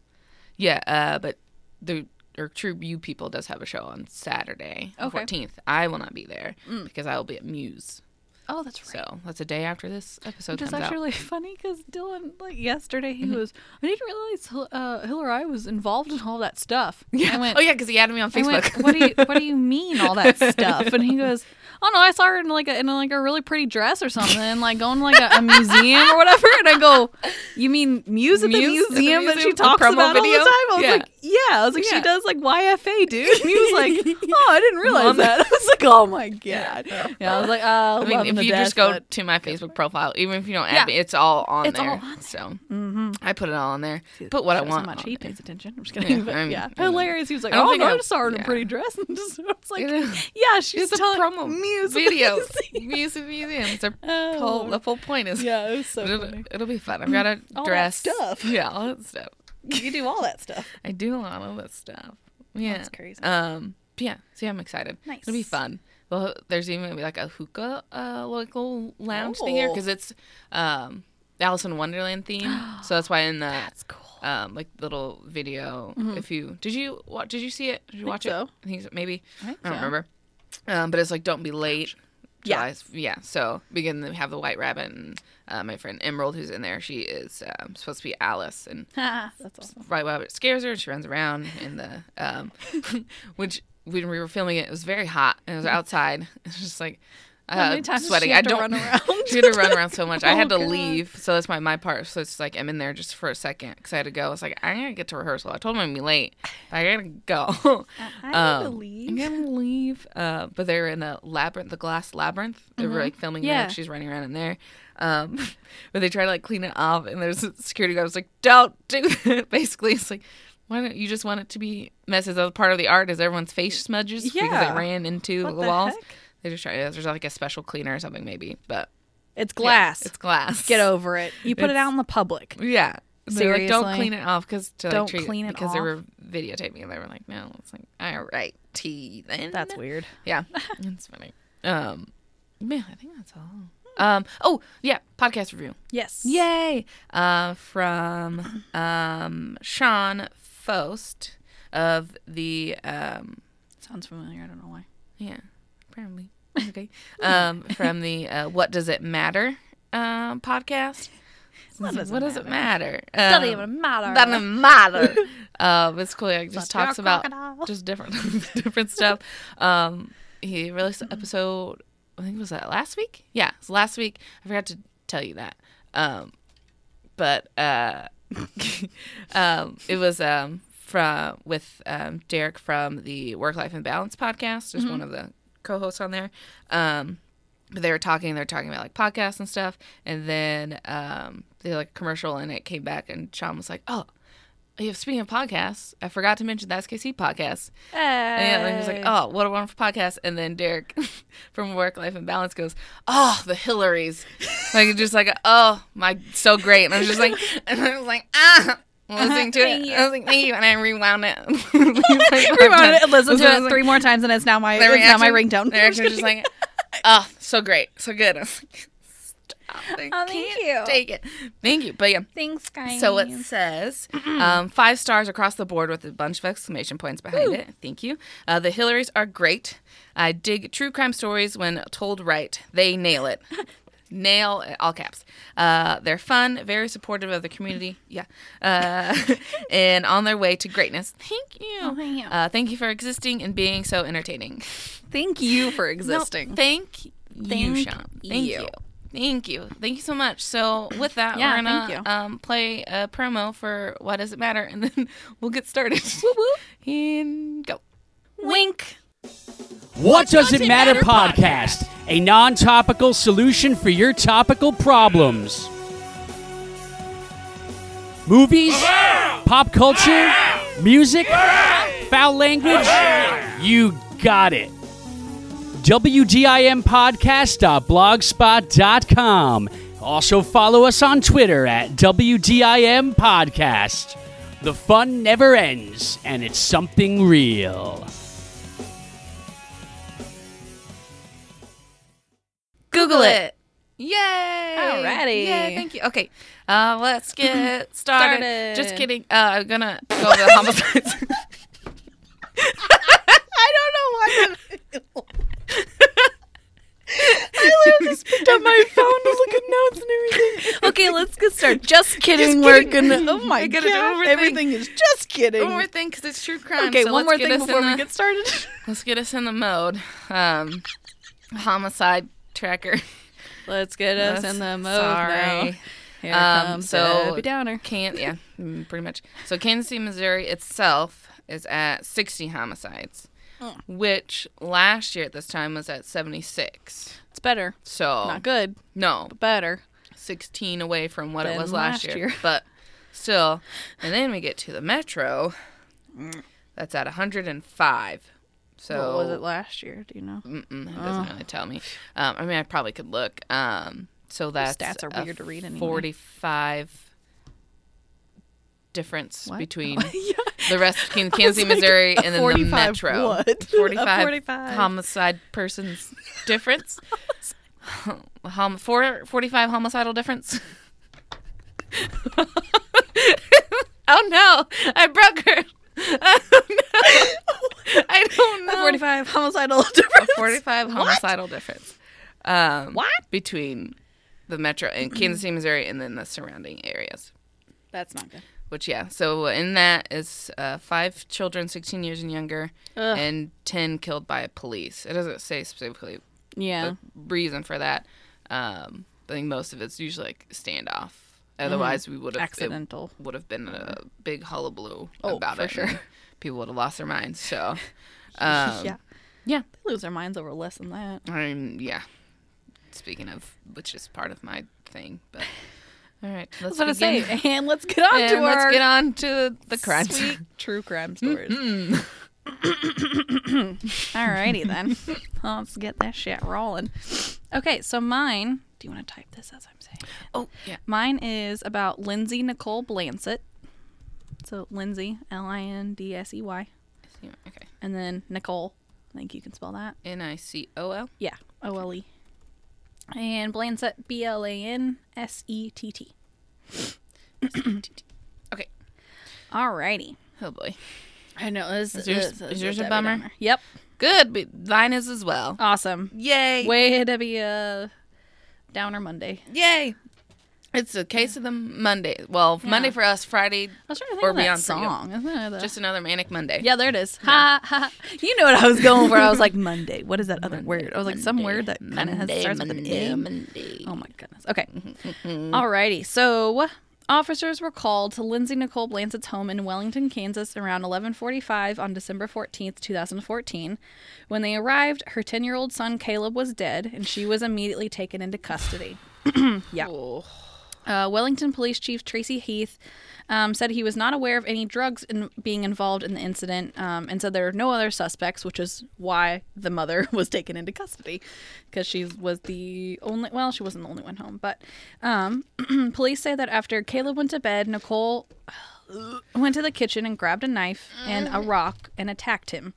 Speaker 1: yeah, uh, but the or True You People does have a show on Saturday,
Speaker 3: Okay.
Speaker 1: fourteenth. I will not be there
Speaker 3: Mm.
Speaker 1: because I will be at Muse.
Speaker 3: Oh, that's right.
Speaker 1: So that's a day after this episode
Speaker 3: Which is actually
Speaker 1: out.
Speaker 3: really funny because Dylan, like yesterday,
Speaker 1: Mm-hmm.
Speaker 3: he goes, "I didn't realize Hil- uh, Hillary was involved in all that stuff."
Speaker 1: Yeah.
Speaker 3: I went,
Speaker 1: oh yeah, because he added me on
Speaker 3: I
Speaker 1: Facebook.
Speaker 3: went, "What do you What do you mean all that stuff?" And he goes, "Oh no, I saw her in like a in like a really pretty dress or something, and like going to like a, a museum or whatever." And I go, "You mean Muse at the
Speaker 1: Muse at the
Speaker 3: museum that she talks about all
Speaker 1: video?
Speaker 3: the time?" I was
Speaker 1: Yeah.
Speaker 3: like, "Yeah." I was like,
Speaker 1: Yeah.
Speaker 3: "She does like YFA, dude." And he was like, "Oh, I didn't realize
Speaker 1: Mom.
Speaker 3: that." I was like, "Oh my god."
Speaker 1: Yeah.
Speaker 3: I was like, uh,
Speaker 1: I mean, if you just go to my Facebook profile, even if you don't add
Speaker 3: Yeah.
Speaker 1: me, it's all on
Speaker 3: It's all
Speaker 1: there.
Speaker 3: on there.
Speaker 1: So
Speaker 3: mm-hmm.
Speaker 1: I put it all on there. Put what I want.
Speaker 3: How much
Speaker 1: on
Speaker 3: he pays attention. I'm just kidding.
Speaker 1: Yeah,
Speaker 3: but
Speaker 1: I'm-
Speaker 3: yeah,
Speaker 1: I know.
Speaker 3: hilarious. He was like,
Speaker 1: I don't
Speaker 3: "Oh, no, I
Speaker 1: I-
Speaker 3: saw her in a pretty dress." And just, it's like,
Speaker 1: It is.
Speaker 3: yeah, she's
Speaker 1: It's a
Speaker 3: telling
Speaker 1: promo
Speaker 3: music
Speaker 1: video. Music museums. Their
Speaker 3: Oh,
Speaker 1: whole the whole point is
Speaker 3: yeah, it was so
Speaker 1: it'll,
Speaker 3: funny.
Speaker 1: it'll be fun. I've got a
Speaker 3: All that
Speaker 1: dress.
Speaker 3: stuff.
Speaker 1: Yeah, all that stuff.
Speaker 3: You do all that stuff.
Speaker 1: I do a lot of that stuff. Yeah,
Speaker 3: That's crazy.
Speaker 1: Um, yeah. So yeah, I'm excited.
Speaker 3: Nice.
Speaker 1: It'll be fun. Well, there's even gonna be like a hookah, uh, little lounge thing here
Speaker 3: Oh.
Speaker 1: because it's um Alice in Wonderland theme. so that's why in the
Speaker 3: That's cool.
Speaker 1: um like little video, if you did you what did you see it? Did you watch
Speaker 3: so.
Speaker 1: it? I think so, maybe.
Speaker 3: I think
Speaker 1: I don't
Speaker 3: so.
Speaker 1: remember. Um, but it's like don't be late.
Speaker 3: Yeah.
Speaker 1: July's- yeah. So begin to have the White Rabbit and uh, my friend Emerald who's in there. She is um, supposed to be Alice and
Speaker 3: That's awesome.
Speaker 1: White Rabbit scares her and she runs around in the um, which when we were filming it, it was very hot and it was outside. It's just like
Speaker 3: How many times
Speaker 1: sweating. I
Speaker 3: to
Speaker 1: don't.
Speaker 3: run around?
Speaker 1: she had to run around so much. I had
Speaker 3: Oh,
Speaker 1: to
Speaker 3: God.
Speaker 1: leave, so that's my my part. So it's like I'm in there just for a second because I had to go. I was like, I gotta get to rehearsal. I told them I'd be late. But I gotta go.
Speaker 3: I had to
Speaker 1: Um,
Speaker 3: leave.
Speaker 1: I'm gonna leave. Uh, but they're in a labyrinth, the glass labyrinth. They were like filming
Speaker 3: Mm-hmm. Yeah.
Speaker 1: there. She's running around in there. Um, but they try to like clean it off, and there's a security guard was like, "Don't do that." Basically, it's like, why don't you just want it to be messes? As part of the art is everyone's face smudges because
Speaker 3: Yeah.
Speaker 1: they ran into
Speaker 3: What
Speaker 1: the,
Speaker 3: the
Speaker 1: walls.
Speaker 3: heck?
Speaker 1: They just try. There's like a special cleaner or something maybe, but
Speaker 3: It's
Speaker 1: yeah,
Speaker 3: glass.
Speaker 1: it's glass.
Speaker 3: Get over it. You put it out in the public.
Speaker 1: Yeah. They're like, don't clean it off because to
Speaker 3: Don't
Speaker 1: treat
Speaker 3: clean it
Speaker 1: because they were videotaping and they were like, no. It's like, all right, T then.
Speaker 3: That's weird.
Speaker 1: Yeah, it's funny. Um, yeah, I think that's all. Um, oh yeah, podcast review.
Speaker 3: Yes.
Speaker 1: Yay! Uh, from um Sean Fost of the um
Speaker 3: Sounds familiar. I don't know why.
Speaker 1: yeah apparently okay um from the uh, What Does It Matter um podcast.
Speaker 3: What does it
Speaker 1: what does it matter?
Speaker 3: Doesn't
Speaker 1: Um,
Speaker 3: even matter.
Speaker 1: doesn't matter. um, it's cool. Just talks about just different different stuff. Um, he released an episode. I think was that last week. Yeah, it was last week. I forgot to tell you that. Um, but uh, um, it was um from with um Derek from the Work Life and Balance podcast. There's one of the co-hosts on there. Um, but they were talking. They were talking about like podcasts and stuff. And then um, they had, like a commercial, and it came back, and Sean was like, "Oh, have speaking of podcasts, I forgot to mention the SKC podcast." And then he was like, "Oh, what a wonderful podcast!" And then Derek from Work Life and Balance goes, "Oh, the Hillarys," like just like, "Oh my, so great!" And I was just like, and I was like, "Ah." Listening to it,
Speaker 3: you.
Speaker 1: I was like, "Thank you," and I rewound it.
Speaker 3: Rewound it, listened to it
Speaker 1: like-
Speaker 3: three more times, and it's now my it's now my ringtone.
Speaker 1: Their reaction was just like, "Oh, so great, so good." I was like, "Stop! I
Speaker 3: Oh, thank you.
Speaker 1: take it." Thank you, but yeah.
Speaker 3: Thanks, guys.
Speaker 1: So it says um, five stars across the board with a bunch of exclamation points behind it. Thank you. Uh, the Hillarys are great. I dig true crime stories when told right. They nail it. Nail all caps. Uh, they're fun, very supportive of the community. Yeah, uh, and on their way to greatness. Thank you.
Speaker 3: Oh, thank you.
Speaker 1: Uh, thank you for existing and being so entertaining.
Speaker 3: Thank you for
Speaker 1: No,
Speaker 3: existing.
Speaker 1: thank you,
Speaker 3: Thank
Speaker 1: Sean. Thank
Speaker 3: you.
Speaker 1: you. Thank you. Thank you so much. So with that,
Speaker 3: Yeah,
Speaker 1: we're gonna um, play a promo for Why Does It Matter? And then we'll get started. Woo woo. And go.
Speaker 3: Wink.
Speaker 4: What Does It Matter podcast, a non topical solution for your topical problems. Movies, pop culture, music, foul language. You got it. WDIMpodcast.blogspot.com. Also follow us on Twitter at WDIM Podcast. The fun never ends, and it's something real.
Speaker 1: Google it. Yay!
Speaker 3: Alrighty.
Speaker 1: Yay, thank you. Okay, uh, let's get started.
Speaker 3: Started.
Speaker 1: Just kidding. Uh, I'm gonna go to homicides.
Speaker 3: I don't know why.
Speaker 1: I literally just picked up my phone to look at notes and everything.
Speaker 3: okay, let's get started. Just kidding.
Speaker 1: Just
Speaker 3: We're
Speaker 1: kidding.
Speaker 3: gonna. Oh my
Speaker 1: I gotta do
Speaker 3: god! Everything is just kidding.
Speaker 1: One more thing, because it's true crime.
Speaker 3: okay,
Speaker 1: so
Speaker 3: one more thing before we
Speaker 1: the-
Speaker 3: get started.
Speaker 1: Let's get us in the mode. Um, homicide tracker.
Speaker 3: Let's get us in the mode
Speaker 1: sorry.
Speaker 3: now. Here
Speaker 1: Um,
Speaker 3: comes
Speaker 1: so-
Speaker 3: Debbie Downer.
Speaker 1: Can yeah, mm, pretty much. So Kansas City, Missouri itself is at 60 homicides,
Speaker 3: Mm.
Speaker 1: which last year at this time was at 76.
Speaker 3: It's better.
Speaker 1: So
Speaker 3: Not good,
Speaker 1: no,
Speaker 3: but better.
Speaker 1: 16 away from what it was last,
Speaker 3: last
Speaker 1: year.
Speaker 3: year.
Speaker 1: But still, and then we get to the metro. That's at 105. So
Speaker 3: what was it last year? Do you know?
Speaker 1: Mm-mm, it doesn't really tell me. Um, I mean, I probably could look. Um, so that's
Speaker 3: stats are weird to read anyway.
Speaker 1: Forty-five difference
Speaker 3: What?
Speaker 1: between
Speaker 3: yeah.
Speaker 1: the rest of Kan- Kansas City, Missouri, and then the metro.
Speaker 3: what?
Speaker 1: Forty-five,
Speaker 3: 45.
Speaker 1: homicide persons difference. Hom- four, 45 homicidal difference. oh no! I broke her. Oh no! I don't know.
Speaker 3: A 45 homicidal difference.
Speaker 1: A 45 homicidal difference. Um,
Speaker 3: What?
Speaker 1: Between the metro and Kansas City, Missouri, and then the surrounding areas.
Speaker 3: That's not good.
Speaker 1: Which, yeah, so in that is uh, five children, 16 years and younger,
Speaker 3: Ugh.
Speaker 1: and 10 killed by police. It doesn't say specifically
Speaker 3: Yeah.
Speaker 1: the reason for that. Um, I think most of it's usually like standoff. Otherwise, we would have
Speaker 3: Accidental.
Speaker 1: would have been a big hullabaloo
Speaker 3: Oh,
Speaker 1: about
Speaker 3: for
Speaker 1: it.
Speaker 3: sure.
Speaker 1: People would have lost their minds. So, um,
Speaker 3: yeah.
Speaker 1: yeah.
Speaker 3: They lose their minds over less than that.
Speaker 1: I mean, yeah. Speaking of, which is part of my thing, but all right,
Speaker 3: I
Speaker 1: let's
Speaker 3: was gonna say, and let's get on
Speaker 1: and
Speaker 3: to
Speaker 1: let's
Speaker 3: our
Speaker 1: get on to the crime,
Speaker 3: sweet true crime stories.
Speaker 1: Mm.
Speaker 3: Alrighty then. let's get that shit rolling. Okay, so mine. Do you want to type this as I'm saying?
Speaker 1: Oh yeah,
Speaker 3: Mine is about Lindsey Nicole Blansett. So Lindsey, L I N D S E Y,
Speaker 1: okay.
Speaker 3: and then Nicole. I think you can spell that.
Speaker 1: N I C O L.
Speaker 3: Yeah, O L E. And Blansett, B L A N S E T T.
Speaker 1: Okay.
Speaker 3: Alrighty.
Speaker 1: Oh boy.
Speaker 3: I know. This,
Speaker 1: Is yours-
Speaker 3: this
Speaker 1: is yours a bummer?
Speaker 3: Yep.
Speaker 1: Good, mine is as well.
Speaker 3: Awesome.
Speaker 1: Yay!
Speaker 3: Way to be a downer Monday.
Speaker 1: Yay! It's a case of the Monday. Well, Monday for us, Friday,
Speaker 3: I was trying to think
Speaker 1: Or
Speaker 3: of that
Speaker 1: beyond you.
Speaker 3: song. Isn't it the-
Speaker 1: just another manic Monday.
Speaker 3: yeah, there it is. Ha, ha. You know what I was going for. I was like Monday. What is that other word? I was like some word that kind of has
Speaker 1: Monday,
Speaker 3: starts with an
Speaker 1: Monday,
Speaker 3: M.
Speaker 1: Monday.
Speaker 3: Oh my goodness. Okay. Alrighty. So officers were called to Lindsey Nicole Blansett's home in Wellington, Kansas around 11:45 on December 14th, 2014. When they arrived, her 10-year-old son Caleb was dead and she was immediately taken into custody. yeah.
Speaker 1: Oh.
Speaker 3: Uh, Wellington Police Chief Tracy Heath um, said he was not aware of any drugs in, being involved in the incident um, and said there were no other suspects, which is why the mother was taken into custody because she was the only, well, she wasn't the only one home. But um, police say that after Caleb went to bed, Nicole went to the kitchen and grabbed a knife and a rock and attacked him.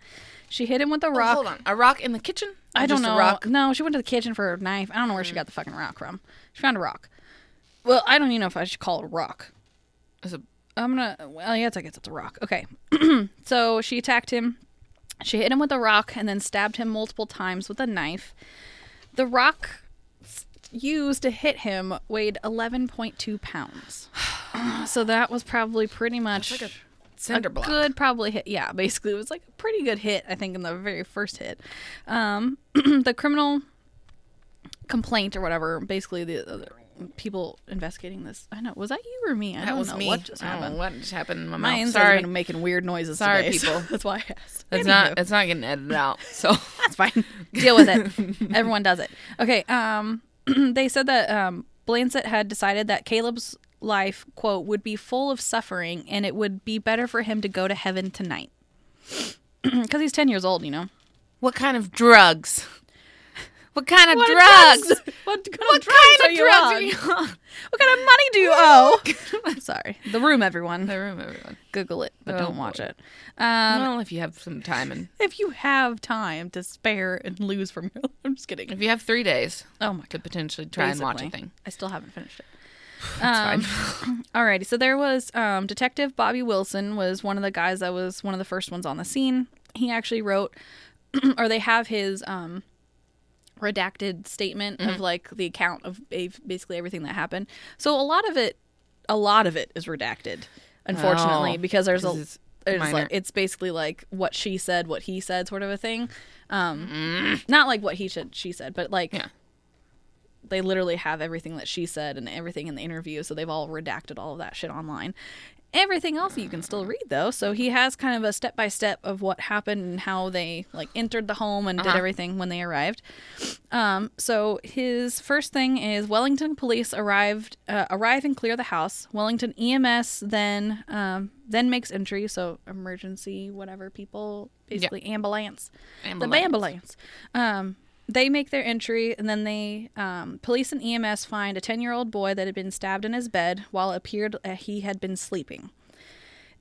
Speaker 3: She hit him with a
Speaker 1: Oh,
Speaker 3: rock.
Speaker 1: hold on. A rock in the kitchen?
Speaker 3: I don't know. No, she went to the kitchen for a knife. I don't know where she got the fucking rock from. She found a rock. Well, I don't even know if I should call it a rock.
Speaker 1: It's a-
Speaker 3: I'm gonna. Well, yeah, it's, I guess it's a rock. Okay. so she attacked him. She hit him with a rock and then stabbed him multiple times with a knife. The rock used to hit him weighed 11.2 pounds. so that was probably pretty much
Speaker 1: like a cinder block.
Speaker 3: good probably hit yeah basically it was like a pretty good hit i think in the very first hit um the criminal complaint or whatever basically the other people investigating this i know was that you or me i
Speaker 1: That
Speaker 3: don't
Speaker 1: was
Speaker 3: know
Speaker 1: me.
Speaker 3: what just
Speaker 1: I
Speaker 3: happened
Speaker 1: what just happened in my
Speaker 3: my
Speaker 1: mouth.
Speaker 3: insides
Speaker 1: Sorry.
Speaker 3: been making weird noises
Speaker 1: Sorry,
Speaker 3: today, so
Speaker 1: people.
Speaker 3: that's why i asked
Speaker 1: It's
Speaker 3: Anywho.
Speaker 1: not. It's not getting edited out. So
Speaker 3: That's fine. Deal with it. Everyone does it. Okay. Um, they said that um, Blansett had decided that Caleb's life, quote, would be full of suffering and it would be better for him to go to heaven tonight. Because he's 10 years old, you know.
Speaker 1: What kind of drugs? What kind of
Speaker 3: What
Speaker 1: drugs?
Speaker 3: drugs? What kind
Speaker 1: What
Speaker 3: of drugs
Speaker 1: kind
Speaker 3: are you
Speaker 1: drugs
Speaker 3: on?
Speaker 1: are you on?
Speaker 3: What kind of money do you owe? Sorry. The Room, everyone.
Speaker 1: The room, everyone.
Speaker 3: Google it, but
Speaker 1: Oh,
Speaker 3: don't watch
Speaker 1: boy.
Speaker 3: it. Um,
Speaker 1: well, if you have some time and
Speaker 3: if you have time to spare and lose from your I'm just kidding.
Speaker 1: if you have three days
Speaker 3: Oh my
Speaker 1: to potentially try and watch a thing,
Speaker 3: I still haven't finished it.
Speaker 1: that's
Speaker 3: Um,
Speaker 1: fine.
Speaker 3: Alrighty, so there was um, Detective Bobby Wilson was one of the guys that was one of the first ones on the scene. He actually wrote, or they have his um, redacted statement
Speaker 1: Mm-hmm.
Speaker 3: of like the account of basically everything that happened. So a lot of it, a lot of it is redacted, unfortunately,
Speaker 1: Oh,
Speaker 3: because there's a.
Speaker 1: it's
Speaker 3: like it's basically like what she said, what he said, sort of a thing. Um, not like what he said, she said, but like
Speaker 1: Mm. Yeah.
Speaker 3: they literally have everything that she said and everything in the interview, so they've all redacted all of that shit online. Everything else you can still read though, so he has kind of a step by step of what happened and how they like entered the home and did
Speaker 1: Uh-huh.
Speaker 3: everything when they arrived. Um, so his first thing is Wellington police arrived, uh, arrive and clear the house. Wellington EMS then um, then makes entry, so emergency whatever people basically ambulance the
Speaker 1: Ambulance.
Speaker 3: ambulance. Um, they make their entry, and then they um, police and EMS find a ten year old boy that had been stabbed in his bed while it appeared uh, he had been sleeping.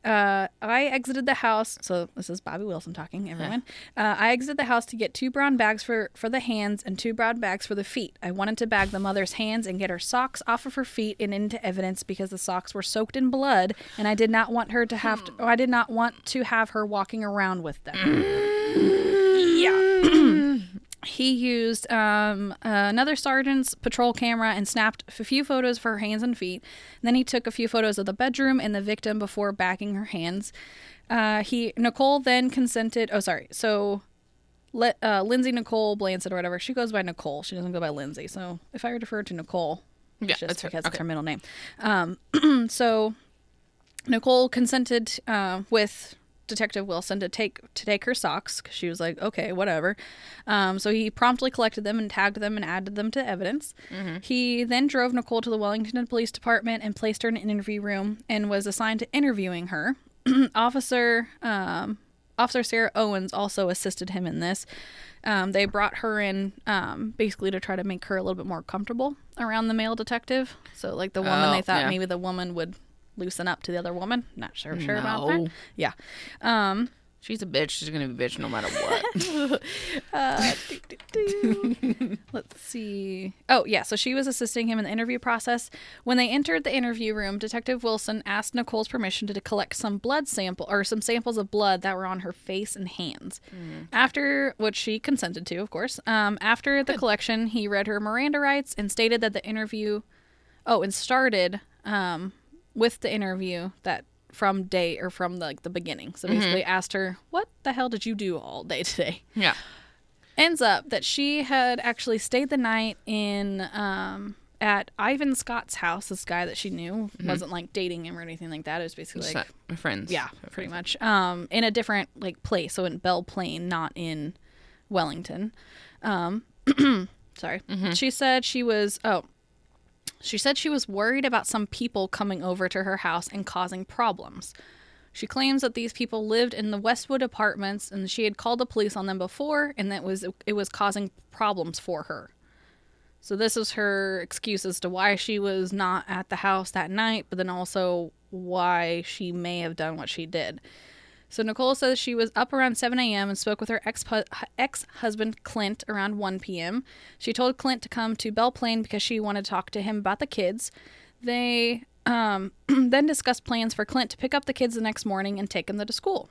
Speaker 3: Uh, I exited the house. So this is Bobby Wilson talking, everyone. Uh, I exited the house to get two brown bags for for the hands and two brown bags for the feet. I wanted to bag the mother's hands and get her socks off of her feet and into evidence because the socks were soaked in blood, and I did not want her to have to.
Speaker 1: Hmm.
Speaker 3: I did not want to have her walking around with them. yeah. He used um, another sergeant's patrol camera and snapped a few photos for her hands and feet. then he took a few photos of the bedroom and the victim before backing her hands. Uh, he Nicole then consented. Oh, sorry. So, let uh, Lindsey Nicole Blansett or whatever. She goes by Nicole. She doesn't go by Lindsey. So if I refer to Nicole,
Speaker 1: Yeah,
Speaker 3: just
Speaker 1: that's her.
Speaker 3: because it's her middle name. Um, so Nicole consented uh, with Detective Wilson to take to take her socks 'cause she was like, okay, whatever. Um, so he promptly collected them and tagged them and added them to evidence. He then drove Nicole to the Wellington Police Department and placed her in an interview room and was assigned to interviewing her. Officer um, Officer Sarah Owens also assisted him in this. Um, they brought her in um, basically to try to make her a little bit more comfortable around the male detective. So, like the woman,
Speaker 1: Oh,
Speaker 3: they thought
Speaker 1: yeah.
Speaker 3: maybe the woman would loosen up to the other woman. Not sure, sure about that. Yeah. Um,
Speaker 1: She's a bitch. She's gonna be a bitch no matter what.
Speaker 3: uh, do, do, do. Let's see. Oh, yeah. So she was assisting him in the interview process. When they entered the interview room, Detective Wilson asked Nicole's permission to collect some blood sample or some samples of blood that were on her face and hands. After which she consented to, of course. Um, after the collection, he read her Miranda rights and stated that the interview. Oh, and started um, with the interview that from day or from like the beginning. So basically asked her, "What the hell did you do all day today?"
Speaker 1: yeah.
Speaker 3: ends up that she had actually stayed the night in um at Ivan Scott's house. This guy that she knew wasn't like dating him or anything like that. It was basically
Speaker 1: Just
Speaker 3: like
Speaker 1: friends.
Speaker 3: yeah, pretty much. Um, in a different like place, so in Belle Plaine, not in Wellington. Um, sorry. She said she was oh. She said she was worried about some people coming over to her house and causing problems. She claims that these people lived in the Westwood apartments and she had called the police on them before and that was it was causing problems for her. So this is her excuse as to why she was not at the house that night, but then also why she may have done what she did. So Nicole says she was up around 7 a.m. and spoke with her ex ex husband Clint around 1 p.m. She told Clint to come to Belle Plaine because she wanted to talk to him about the kids. They um, then discussed plans for Clint to pick up the kids the next morning and take them to school.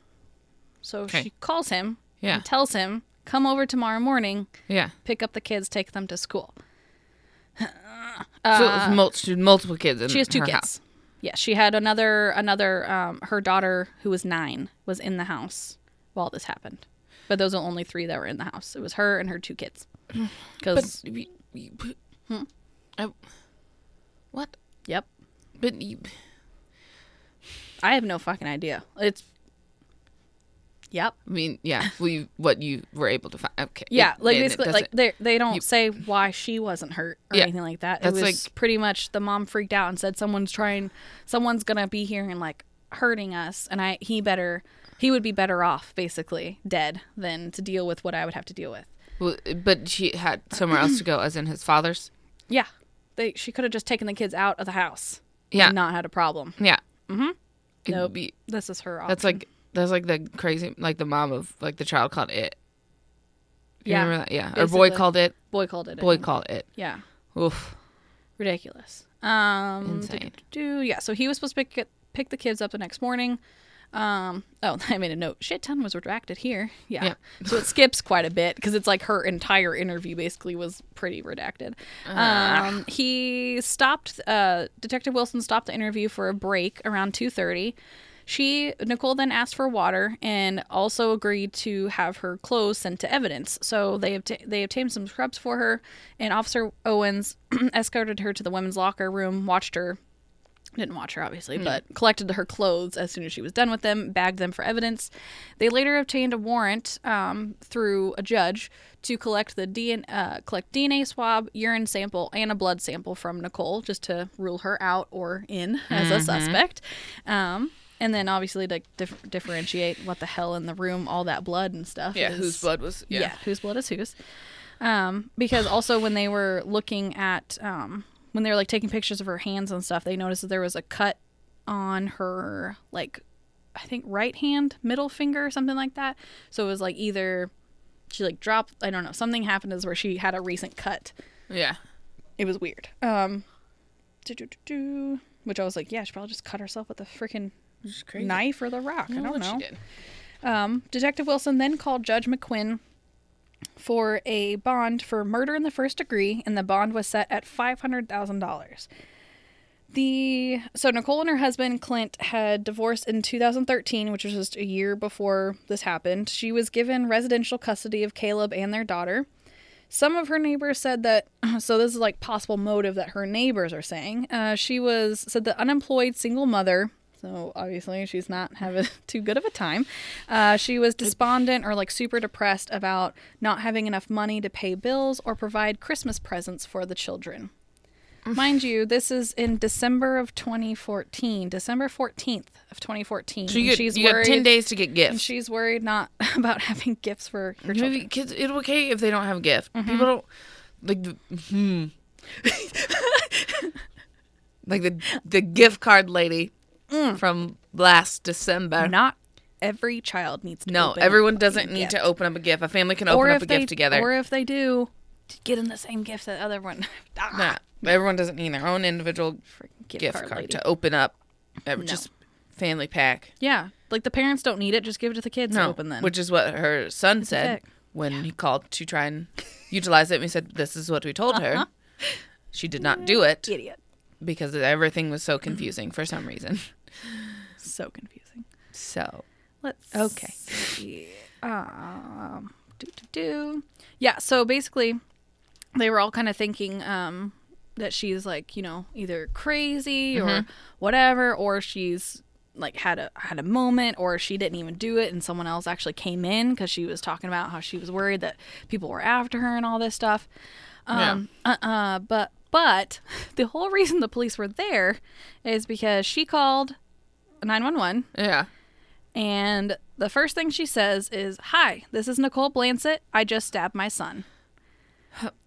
Speaker 3: So
Speaker 1: Okay.
Speaker 3: she calls him
Speaker 1: Yeah.
Speaker 3: and tells him, "Come over tomorrow morning,
Speaker 1: Yeah.
Speaker 3: pick up the kids, take them to school."
Speaker 1: so it was multiple, multiple kids in
Speaker 3: Uh, She has two kids.
Speaker 1: house.
Speaker 3: Yeah, she had another another um her daughter who was 9 was in the house while this happened. But those are only 3 that were in the house. It was her and her two kids. Cuz
Speaker 1: But you, you,
Speaker 3: Hmm?
Speaker 1: I, what?
Speaker 3: yep.
Speaker 1: But you,
Speaker 3: I have no fucking idea. It's Yep.
Speaker 1: I mean, yeah, we what you were able to find. Okay.
Speaker 3: Yeah, like
Speaker 1: it
Speaker 3: basically, like they they don't
Speaker 1: you-
Speaker 3: say why she wasn't hurt or
Speaker 1: Yeah,
Speaker 3: anything like that. It was
Speaker 1: like-
Speaker 3: pretty much the mom freaked out and said someone's trying, someone's gonna be here and like hurting us, and I he better he would be better off basically dead than to deal with what I would have to deal with.
Speaker 1: Well, but she had somewhere else to go, as in his father's.
Speaker 3: Yeah, they she could have just taken the kids out of the house.
Speaker 1: Yeah.
Speaker 3: and not had a problem.
Speaker 1: Yeah. Mm-hmm.
Speaker 3: Nope.
Speaker 1: be-
Speaker 3: This is her.
Speaker 1: that's like that's like the crazy like the mom of like the child called it. You
Speaker 3: Yeah,
Speaker 1: remember that? Yeah. Or boy called it.
Speaker 3: boy called it.
Speaker 1: Boy called it.
Speaker 3: Yeah.
Speaker 1: Oof.
Speaker 3: ridiculous. Um,
Speaker 1: Insane.
Speaker 3: do-do-do-do. yeah. So he was supposed to pick pick the kids up the next morning. Um, oh, I made a note. Shit ton was redacted here. Yeah.
Speaker 1: Yeah.
Speaker 3: so it skips quite a bit because it's like her entire interview basically was pretty redacted.
Speaker 1: Ah.
Speaker 3: Um, he stopped. Uh, Detective Wilson stopped the interview for a break around two thirty. She Nicole then asked for water and also agreed to have her clothes sent to evidence. So they obta- they obtained some scrubs for her, and Officer Owens escorted her to the women's locker room, watched her didn't watch her obviously, but collected her clothes as soon as she was done with them, bagged them for evidence. They later obtained a warrant um, through a judge to collect the DNA, uh, collect DNA swab, urine sample, and a blood sample from Nicole, just to rule her out or in as a suspect. Um, and then obviously to dif- differentiate what the hell in the room, all that blood and stuff.
Speaker 1: Yeah.
Speaker 3: is-
Speaker 1: Whose blood was?
Speaker 3: yeah.
Speaker 1: Yeah.
Speaker 3: whose blood is whose. Um, because also when they were looking at um, when they were like taking pictures of her hands and stuff, they noticed that there was a cut on her like I think right hand, middle finger, or something like that. So it was like either she like dropped I don't know, something happened is where she had a recent cut.
Speaker 1: Yeah.
Speaker 3: It was weird. Um which I was like, yeah, she probably just cut herself with a freaking. Knife or the rock. I
Speaker 1: know
Speaker 3: don't
Speaker 1: what
Speaker 3: know.
Speaker 1: She did.
Speaker 3: Um, Detective Wilson then called Judge McQuinn for a bond for murder in the first degree, and the bond was set at five hundred thousand dollars. The so Nicole and her husband Clint had divorced in 2013, which was just a year before this happened. She was given residential custody of Caleb and their daughter. Some of her neighbors said that, so this is like possible motive that her neighbors are saying. Uh, she was said the unemployed single mother. So obviously she's not having too good of a time. Uh, she was despondent or like super depressed about not having enough money to pay bills or provide Christmas presents for the children. Mind you, this is in December of 2014, December 14th of 2014.
Speaker 1: So you get,
Speaker 3: she's
Speaker 1: you got
Speaker 3: worried,
Speaker 1: ten days to get
Speaker 3: and
Speaker 1: gifts.
Speaker 3: she's worried not about having gifts for her children.
Speaker 1: Maybe kids, it's okay if they don't have a gift.
Speaker 3: Mm-hmm.
Speaker 1: People don't like hmm. like the the gift card lady
Speaker 3: Mm.
Speaker 1: from last December.
Speaker 3: Not every child needs to.
Speaker 1: No, everyone doesn't need to open up a gift. A family can open up a
Speaker 3: they,
Speaker 1: gift together.
Speaker 3: Or if they do, get in the same gift that other one. Ah,
Speaker 1: Nah, everyone doesn't need their own individual
Speaker 3: freaking gift,
Speaker 1: gift
Speaker 3: card,
Speaker 1: card to open up. Uh, Just family pack.
Speaker 3: Yeah, like the parents don't need it. Just give it to the kids to
Speaker 1: No,
Speaker 3: open then.
Speaker 1: which is what her son said
Speaker 3: fact.
Speaker 1: when he called to try and utilize it. And we said, "This is what we told her." She did not do it
Speaker 3: idiot.
Speaker 1: because everything was so confusing for some reason.
Speaker 3: So confusing.
Speaker 1: So
Speaker 3: Let's
Speaker 1: Okay.
Speaker 3: see. Um, do, do, do. Yeah, so basically, they were all kind of thinking um, that she's like, you know, either crazy or whatever, or she's like had a had a moment, or she didn't even do it, and someone else actually came in because she was talking about how she was worried that people were after her and all this stuff. Um, uh, uh, but but the whole reason the police were there is because she called 911
Speaker 1: yeah,
Speaker 3: and the first thing she says is, Hi, this is Nicole Blansett. I just stabbed my son.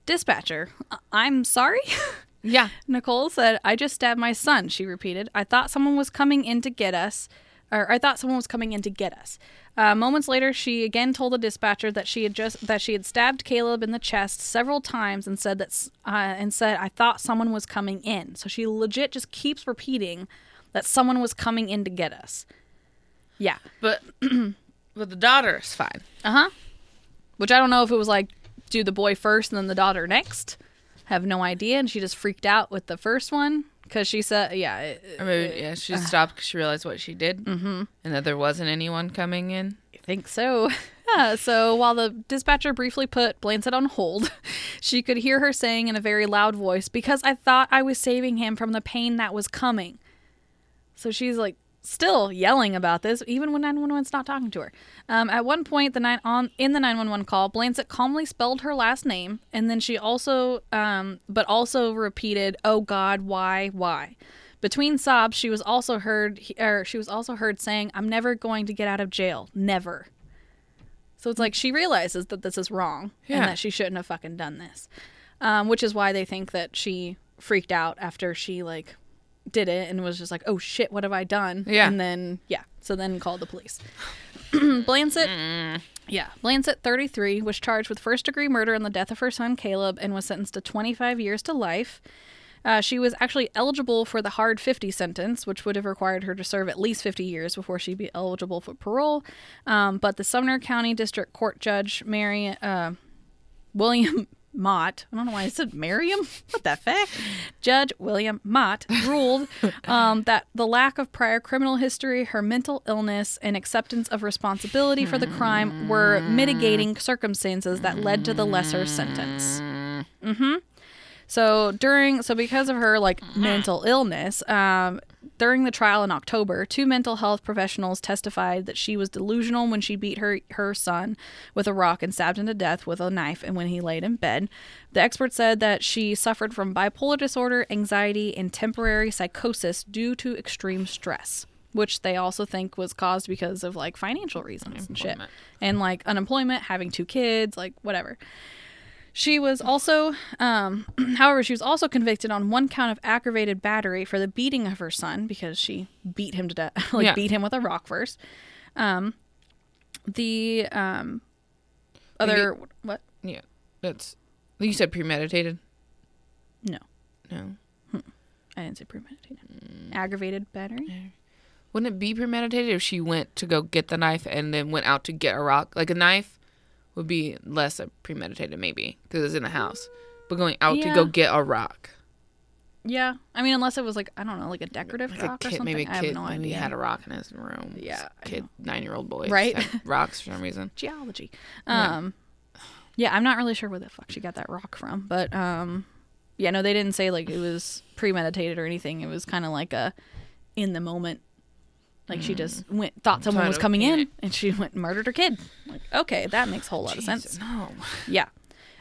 Speaker 3: Dispatcher, "I- I'm sorry?
Speaker 1: yeah.
Speaker 3: Nicole said, I just stabbed my son, she repeated. I thought someone was coming in to get us. Or I thought someone was coming in to get us. Uh, moments later, she again told the dispatcher that she had just that she had stabbed Caleb in the chest several times and said that uh, and said I thought someone was coming in. So she legit just keeps repeating that someone was coming in to get us. Yeah.
Speaker 1: But but the daughter is fine.
Speaker 3: Uh huh. Which I don't know if it was like do the boy first and then the daughter next. Have no idea, and she just freaked out with the first one because she said, "Yeah, it,
Speaker 1: Or maybe yeah, she stopped because she realized what she did, mm-hmm. and that there wasn't anyone coming in.
Speaker 3: I think so." Yeah, so while the dispatcher briefly put Blansett on hold, she could hear her saying in a very loud voice, "Because I thought I was saving him from the pain that was coming." So she's like still yelling about this, even when 911's not talking to her. Um, at one point, the nine on in the 911 call, Blansett calmly spelled her last name, and then she also, um, but also repeated, "Oh God, why, why." Between sobs, she was also heard, or she was also heard saying, "I'm never going to get out of jail, never." So it's like she realizes that this is wrong
Speaker 1: Yeah.
Speaker 3: and that she shouldn't have fucking done this, um, which is why they think that she freaked out after she like did it and was just like, "Oh shit, what have I done?"
Speaker 1: Yeah.
Speaker 3: and then yeah, so then called the police. Blansett, yeah, Blansett, 33, was charged with first degree murder in the death of her son Caleb and was sentenced to 25 years to life. Uh, she was actually eligible for the hard 50 sentence, which would have required her to serve at least 50 years before she'd be eligible for parole. Um, but the Sumner County District Court Judge Mary uh, William Mott, I don't know why I said Merriam. What the fuck? Judge William Mott ruled um, that the lack of prior criminal history, her mental illness, and acceptance of responsibility for the crime were mitigating circumstances that led to the lesser sentence. So during so because of her like mental illness, um, during the trial in October, two mental health professionals testified that she was delusional when she beat her her son with a rock and stabbed him to death with a knife, and when he laid in bed. The expert said that she suffered from bipolar disorder, anxiety, and temporary psychosis due to extreme stress. Which they also think was caused because of like financial reasons and shit. And like unemployment, having two kids, like whatever. She was also, um, however, she was also convicted on one count of aggravated battery for the beating of her son because she beat him to death, like
Speaker 1: Yeah.
Speaker 3: beat him with a rock first. Um, the um, other what?
Speaker 1: Yeah, that's. You said premeditated.
Speaker 3: No,
Speaker 1: No,
Speaker 3: I didn't say premeditated. Aggravated battery.
Speaker 1: wouldn't it be premeditated if she went to go get the knife and then went out to get a rock? Like a knife would be less premeditated, maybe because it's in the house. But going out to go get a rock,
Speaker 3: Yeah, I mean, unless it was like I don't know, like a decorative
Speaker 1: like a
Speaker 3: rock or
Speaker 1: kid,
Speaker 3: something.
Speaker 1: maybe a kid,
Speaker 3: no
Speaker 1: maybe he had a rock in his room.
Speaker 3: Yeah,
Speaker 1: kid, nine year old boy,
Speaker 3: Right?
Speaker 1: rocks for some reason.
Speaker 3: geology.
Speaker 1: Yeah.
Speaker 3: Um, yeah, I'm not really sure where the fuck she got that rock from, but um, yeah, no, they didn't say like it was premeditated or anything. It was kind of like a in the moment. Like she just went, thought someone was coming in, and she went and murdered her kid. Like, okay, that makes a whole lot of sense.
Speaker 1: No,
Speaker 3: Yeah.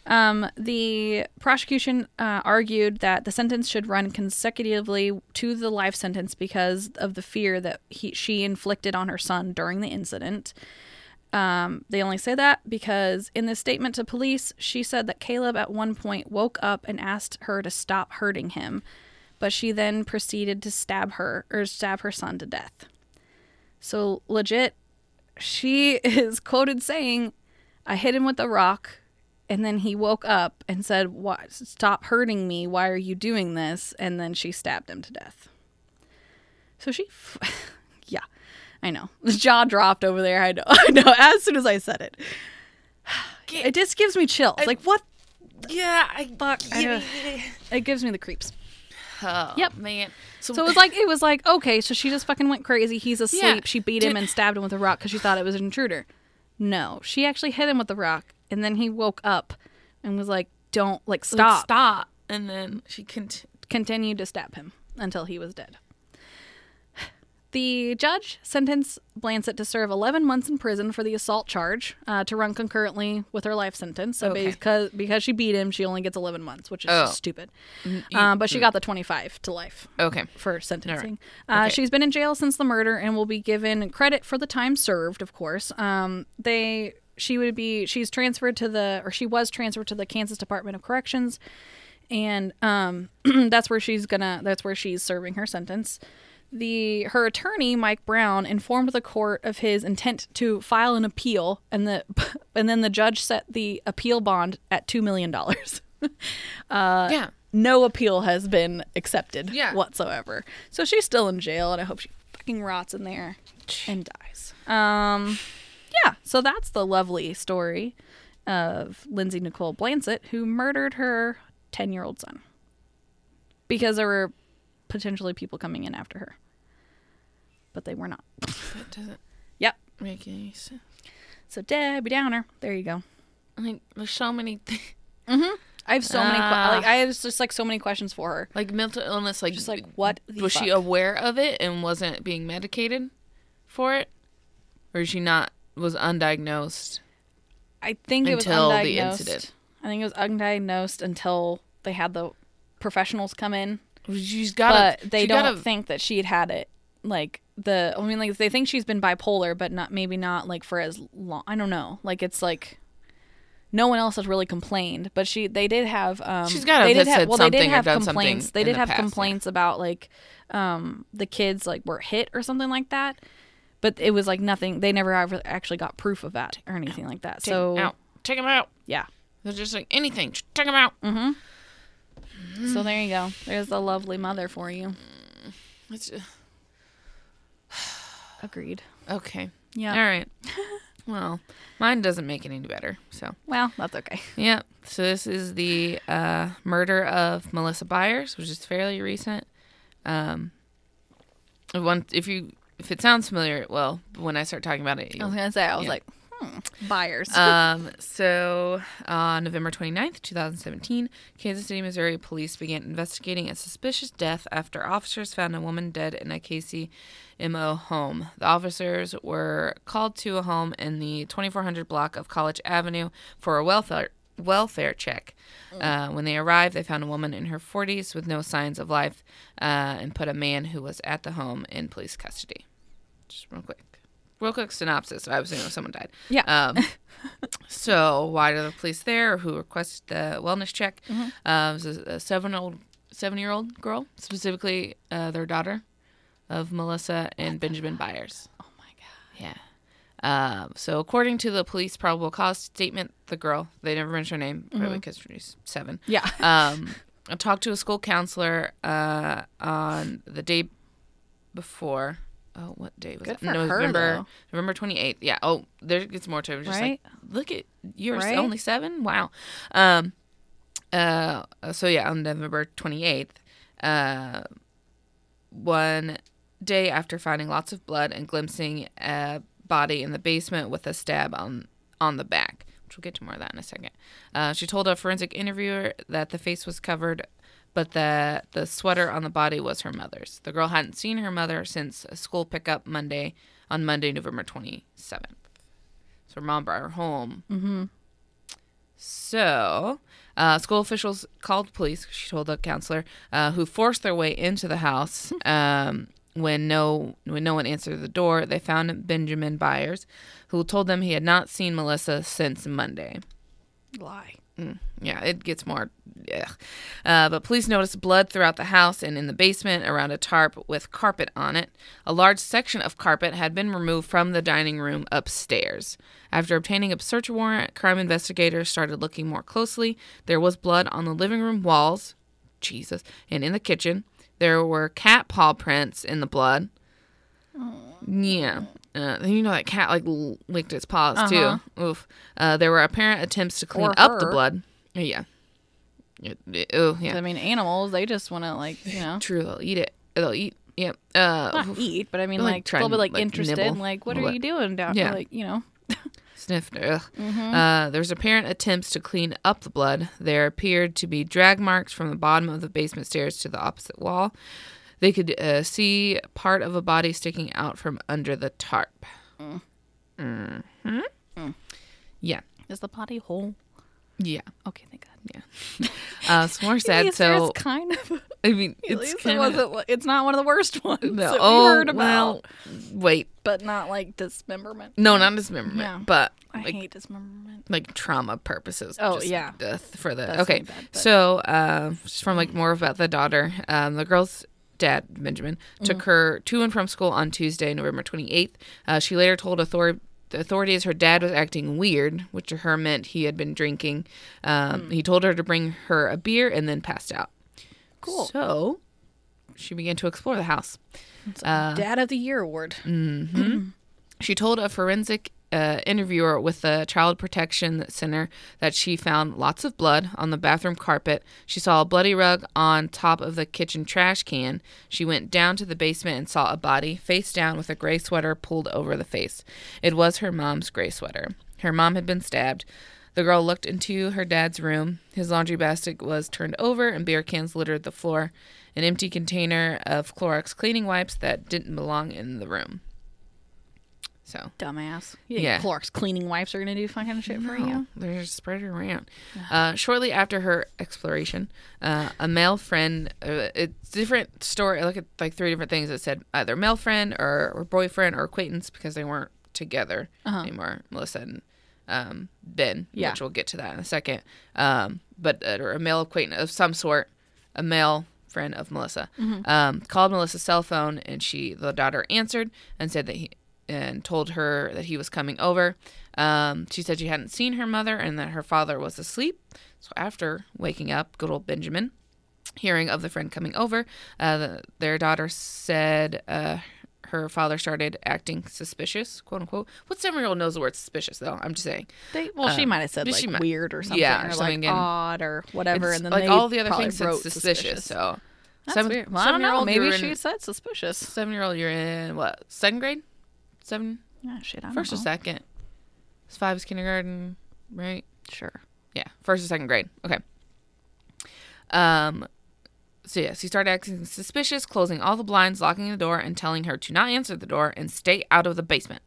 Speaker 3: Um, the prosecution uh, argued that the sentence should run consecutively to the life sentence because of the fear that he, she inflicted on her son during the incident. Um, they only say that because in this statement to police, she said that Caleb at one point woke up and asked her to stop hurting him, but she then proceeded to stab her or stab her son to death. So legit, she is quoted saying, I hit him with a rock, and then he woke up and said, "What? Stop hurting me! Why are you doing this?" And then she stabbed him to death. So she, f- yeah, I know. The jaw dropped over there. I know. I know. As soon as I said it, it just gives me chills. like what?
Speaker 1: yeah, I
Speaker 3: Fuck. I know. It gives me the creeps.
Speaker 1: Oh,
Speaker 3: Yep.
Speaker 1: man.
Speaker 3: So it was like it was like okay, so she just fucking went crazy. He's asleep.
Speaker 1: Yeah.
Speaker 3: She beat him
Speaker 1: Did-
Speaker 3: and stabbed him with a rock because she thought it was an intruder. No, she actually hit him with the rock, and then he woke up and was like, "Don't like
Speaker 1: Like,
Speaker 3: stop."
Speaker 1: stop, and then she cont-
Speaker 3: Continued to stab him until he was dead. The judge sentenced Blansett to serve 11 months in prison for the assault charge uh, to run concurrently with her life sentence. So
Speaker 1: Okay.
Speaker 3: because because she beat him, she only gets 11 months, which is
Speaker 1: Oh.
Speaker 3: stupid. Um, but she got the 25 to life
Speaker 1: Okay.
Speaker 3: for sentencing.
Speaker 1: Okay.
Speaker 3: Uh, she's been in jail since the murder and will be given credit for the time served, of course. Um, they she would be she's transferred to the or she was transferred to the Kansas Department of Corrections, and um, that's where she's gonna that's where she's serving her sentence. The her attorney Mike Brown informed the court of his intent to file an appeal, and the and then the judge set the appeal bond at two million dollars.
Speaker 1: yeah.
Speaker 3: no appeal has been accepted
Speaker 1: Yeah.
Speaker 3: whatsoever. So she's still in jail, and I hope she fucking rots in there and dies. Um, yeah. So that's the lovely story of Lindsey Nicole Blansett, who murdered her ten-year-old son because there were potentially people coming in after her, but they were not.
Speaker 1: That doesn't
Speaker 3: Yep.
Speaker 1: make any sense.
Speaker 3: So Debbie Downer. There you go.
Speaker 1: I mean, there's so many. Th-
Speaker 3: I have so many. Que-
Speaker 1: Ah.
Speaker 3: like I have just like so many questions for her.
Speaker 1: Like mental illness, like
Speaker 3: Just like what the
Speaker 1: was she
Speaker 3: fuck?
Speaker 1: aware of it and wasn't being medicated for it, or is she not was undiagnosed?
Speaker 3: I think it was
Speaker 1: Until the incident.
Speaker 3: I think it was undiagnosed until they had the professionals come in.
Speaker 1: She's got.
Speaker 3: but they
Speaker 1: she
Speaker 3: don't
Speaker 1: gotta,
Speaker 3: think that she had had it. Like the, I mean, like they think she's been bipolar, but not maybe not like for as long. I don't know. Like it's like no one else has really complained, but she they did have. Um,
Speaker 1: She's gotta
Speaker 3: they did have well they did have complaints. They did have
Speaker 1: past, yeah.
Speaker 3: complaints about like um the kids like were hit or something like that. But it was like nothing. They never ever actually got proof of that or anything like that. So.
Speaker 1: Take
Speaker 3: So
Speaker 1: out. Take them out.
Speaker 3: yeah.
Speaker 1: They're just like anything. Take them out.
Speaker 3: So there you go. There's a lovely mother for you.
Speaker 1: It's,
Speaker 3: Agreed.
Speaker 1: okay.
Speaker 3: Yeah.
Speaker 1: All right. well, mine doesn't make it any better. So.
Speaker 3: Well, that's okay.
Speaker 1: Yeah. So this is the uh, murder of Melissa Byers, which is fairly recent. Um, one, if you if it sounds familiar, well, when I start talking about it,
Speaker 3: I was gonna say. I was
Speaker 1: Yeah.
Speaker 3: like, hmm, Byers.
Speaker 1: um, so on November 29th, 2017, Kansas City, Missouri police began investigating a suspicious death after officers found a woman dead in a KCMO home. The officers were called to a home in the 2400 block of College Avenue for a welfare welfare check. Uh, when they arrived, they found a woman in her 40s with no signs of life uh, and put a man who was at the home in police custody. Just real quick. Real quick synopsis. I was saying someone died.
Speaker 3: Yeah.
Speaker 1: Um, so why are the police there? Who requested the wellness check? Uh, it was a, a seven-old, seven-year-old girl, specifically uh, their daughter of Melissa and Benjamin Byers.
Speaker 3: oh my god.
Speaker 1: Yeah. Um, so according to the police probable cause statement, the girl they never mentioned her name probably because she's seven.
Speaker 3: Yeah.
Speaker 1: Um, I talked to a school counselor uh, on the day before. Oh, what day was
Speaker 3: Good
Speaker 1: it?
Speaker 3: for
Speaker 1: November
Speaker 3: though.
Speaker 1: November twenty eighth. Yeah. Oh, there gets more to it. Just
Speaker 3: Right?
Speaker 1: like, look at you're
Speaker 3: Right?
Speaker 1: only seven. Wow. Um. Uh. So yeah, on November twenty eighth. Uh. One day after finding lots of blood and glimpsing a body in the basement with a stab on on the back, which we'll get to more of that in a second. Uh, she told a forensic interviewer that the face was covered, but the the sweater on the body was her mother's. The girl hadn't seen her mother since a school pickup Monday on Monday, November twenty seventh. So her mom brought her home. Mm-hmm. So, uh, school officials called police. She told the counselor, uh, who forced their way into the house. Um, when no when no one answered the door, they found Benjamin Byers, who told them he had not seen Melissa since Monday.
Speaker 3: Lie.
Speaker 1: Yeah, it gets more. Uh, but police noticed blood throughout the house and in the basement around a tarp with carpet on it. A large section of carpet had been removed from the dining room upstairs. After obtaining a search warrant, crime investigators started looking more closely. There was blood on the living room walls, Jesus, and in the kitchen. There were cat paw prints in the blood. Yeah. Uh, you know that cat like l- licked its paws too. Oof. Uh, there were apparent attempts to clean
Speaker 3: Or
Speaker 1: up the blood. Uh, Yeah. It- it- oh yeah.
Speaker 3: I mean, animals, they just want to, like, you know,
Speaker 1: True. They'll eat it. They'll eat. Yeah. Uh,
Speaker 3: not
Speaker 1: oof.
Speaker 3: eat, but I mean,
Speaker 1: Like,
Speaker 3: like,
Speaker 1: try
Speaker 3: they'll be, like,
Speaker 1: like,
Speaker 3: interested in, like, what are you doing down
Speaker 1: Yeah.
Speaker 3: Like, you know,
Speaker 1: sniffed. Ugh.
Speaker 3: Mm-hmm.
Speaker 1: Uh, there was apparent attempts to clean up the blood. There appeared to be drag marks from the bottom of the basement stairs to the opposite wall. They could uh, see part of a body sticking out from under the tarp.
Speaker 3: Mm.
Speaker 1: hmm Yeah.
Speaker 3: is the body whole?
Speaker 1: Yeah.
Speaker 3: Okay, thank God. Yeah.
Speaker 1: Uh, it's more sad. So
Speaker 3: there's kind of.
Speaker 1: I mean, it's
Speaker 3: least it
Speaker 1: kind of
Speaker 3: wasn't. It's not one of the worst ones.
Speaker 1: no.
Speaker 3: that we
Speaker 1: Oh
Speaker 3: heard about,
Speaker 1: well. Wait.
Speaker 3: but not like dismemberment.
Speaker 1: No, not dismemberment,
Speaker 3: Yeah.
Speaker 1: but
Speaker 3: I
Speaker 1: like
Speaker 3: hate dismemberment.
Speaker 1: like trauma purposes.
Speaker 3: Oh,
Speaker 1: just
Speaker 3: yeah.
Speaker 1: death for the
Speaker 3: That's
Speaker 1: okay.
Speaker 3: bad,
Speaker 1: so uh, just from like more about the daughter, um, the girl's dad Benjamin took
Speaker 3: Mm-hmm.
Speaker 1: her to and from school on Tuesday, November twenty eighth. Uh, she later told author- the authorities her dad was acting weird, which to her meant he had been drinking. Um,
Speaker 3: Hmm.
Speaker 1: He told her to bring her a beer and then passed out.
Speaker 3: Cool.
Speaker 1: So she began to explore the house. Uh,
Speaker 3: Dad of the Year award.
Speaker 1: She told a forensic uh, interviewer with the Child Protection Center that she found lots of blood on the bathroom carpet. She saw a bloody rug on top of the kitchen trash can. She went down to the basement and saw a body face down with a gray sweater pulled over the face. It was her mom's gray sweater. Her mom had been stabbed. The girl looked into her dad's room. His laundry basket was turned over and beer cans littered the floor. An empty container of Clorox cleaning wipes that didn't belong in the room. So
Speaker 3: Dumbass. You
Speaker 1: Yeah.
Speaker 3: Clorox cleaning wipes are gonna do fun kind of shit for you?
Speaker 1: they're just spread it around. Uh, shortly after her exploration, uh, a male friend. Uh, it's different story. I look at like three different things that said either male friend or, or boyfriend or acquaintance because they weren't together anymore. Melissa and um, Ben.
Speaker 3: Yeah.
Speaker 1: which we'll get to that in a second. Um, but uh, or a male acquaintance of some sort, a male friend of Melissa, um, called Melissa's cell phone, and she, the daughter, answered and said that he and told her that he was coming over. Um, she said she hadn't seen her mother and that her father was asleep. So after waking up, good old Benjamin, hearing of the friend coming over, uh, the, their daughter said uh, her father started acting suspicious, quote unquote. What seven year old knows the word suspicious though? I'm just saying.
Speaker 3: They, well, she
Speaker 1: Um,
Speaker 3: might have said
Speaker 1: she
Speaker 3: like
Speaker 1: might-
Speaker 3: weird or something,
Speaker 1: yeah, or
Speaker 3: or,
Speaker 1: something
Speaker 3: like
Speaker 1: in-
Speaker 3: odd or whatever, and then
Speaker 1: like all the other things said
Speaker 3: wrote
Speaker 1: suspicious. So
Speaker 3: That's
Speaker 1: seven,
Speaker 3: weird. Well, I don't know.
Speaker 1: seven-year-old,
Speaker 3: Maybe
Speaker 1: you're
Speaker 3: she
Speaker 1: in-
Speaker 3: said suspicious.
Speaker 1: seven year old. You're in what? Second grade? Seven.
Speaker 3: Yeah, shit, I
Speaker 1: First or second? It's five is kindergarten, right?
Speaker 3: Sure.
Speaker 1: Yeah, first or second grade. Okay. Um. So yes, he started acting suspicious, closing all the blinds, locking the door, and telling her to not answer the door and stay out of the basement.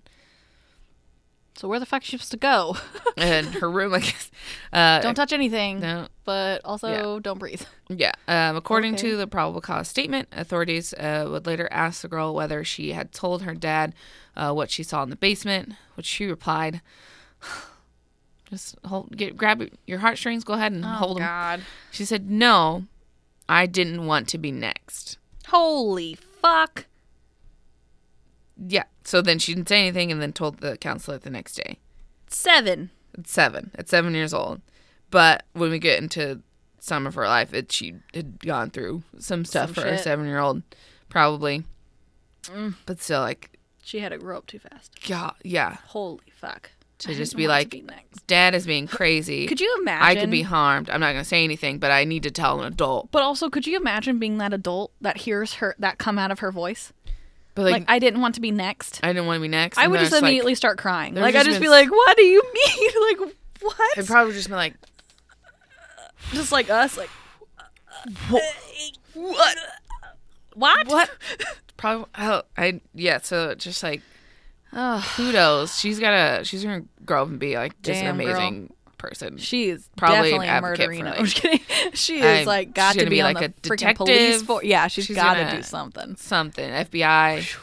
Speaker 3: So where the fuck she supposed to go?
Speaker 1: And her room, I guess. Uh,
Speaker 3: don't touch anything,
Speaker 1: No.
Speaker 3: but also don't breathe.
Speaker 1: Yeah. Um, according
Speaker 3: Okay.
Speaker 1: to the probable cause statement, authorities uh, would later ask the girl whether she had told her dad uh, what she saw in the basement, which she replied, "Just hold, get grab your heartstrings, go ahead and hold them."
Speaker 3: Oh, God.
Speaker 1: She said, "No, I didn't want to be next."
Speaker 3: Holy fuck.
Speaker 1: Yeah. So then she didn't say anything, and then told the counselor the next day.
Speaker 3: Seven.
Speaker 1: At seven, at seven years old. But when we get into some of her life, it she had gone through some stuff
Speaker 3: Some
Speaker 1: for a seven year old, probably. Mm. But still, like,
Speaker 3: She had to grow up too fast.
Speaker 1: God, yeah.
Speaker 3: Holy fuck.
Speaker 1: To
Speaker 3: I
Speaker 1: just be like,
Speaker 3: be.
Speaker 1: Dad is being crazy.
Speaker 3: Could you imagine?
Speaker 1: I could be harmed. I'm not gonna say anything, but I need to tell an adult.
Speaker 3: But also, could you imagine being that adult that hears her that come out of her voice?
Speaker 1: But
Speaker 3: Like,
Speaker 1: like,
Speaker 3: I didn't want to be next.
Speaker 1: I, didn't want to be next.
Speaker 3: I
Speaker 1: and
Speaker 3: would
Speaker 1: then
Speaker 3: just
Speaker 1: it's like-
Speaker 3: immediately start crying. Like I'd
Speaker 1: just
Speaker 3: just be
Speaker 1: been
Speaker 3: like, "What do you mean? like what?"
Speaker 1: I'd probably just be like,
Speaker 3: just like us, like
Speaker 1: what?
Speaker 3: what?
Speaker 1: What? Probably. Oh, I yeah. So just like
Speaker 3: Ugh.
Speaker 1: kudos. She's gotta. She's gonna grow up and be like just
Speaker 3: Damn,
Speaker 1: an
Speaker 3: girl.
Speaker 1: amazing person.
Speaker 3: She is
Speaker 1: Probably an
Speaker 3: definitely a murderino.
Speaker 1: for,
Speaker 3: I'm
Speaker 1: like-
Speaker 3: just kidding. She
Speaker 1: I-
Speaker 3: is like got to be,
Speaker 1: be
Speaker 3: on
Speaker 1: like
Speaker 3: the
Speaker 1: a
Speaker 3: freaking police
Speaker 1: detective.
Speaker 3: force. Yeah, she's
Speaker 1: She's
Speaker 3: got to do something.
Speaker 1: Something FBI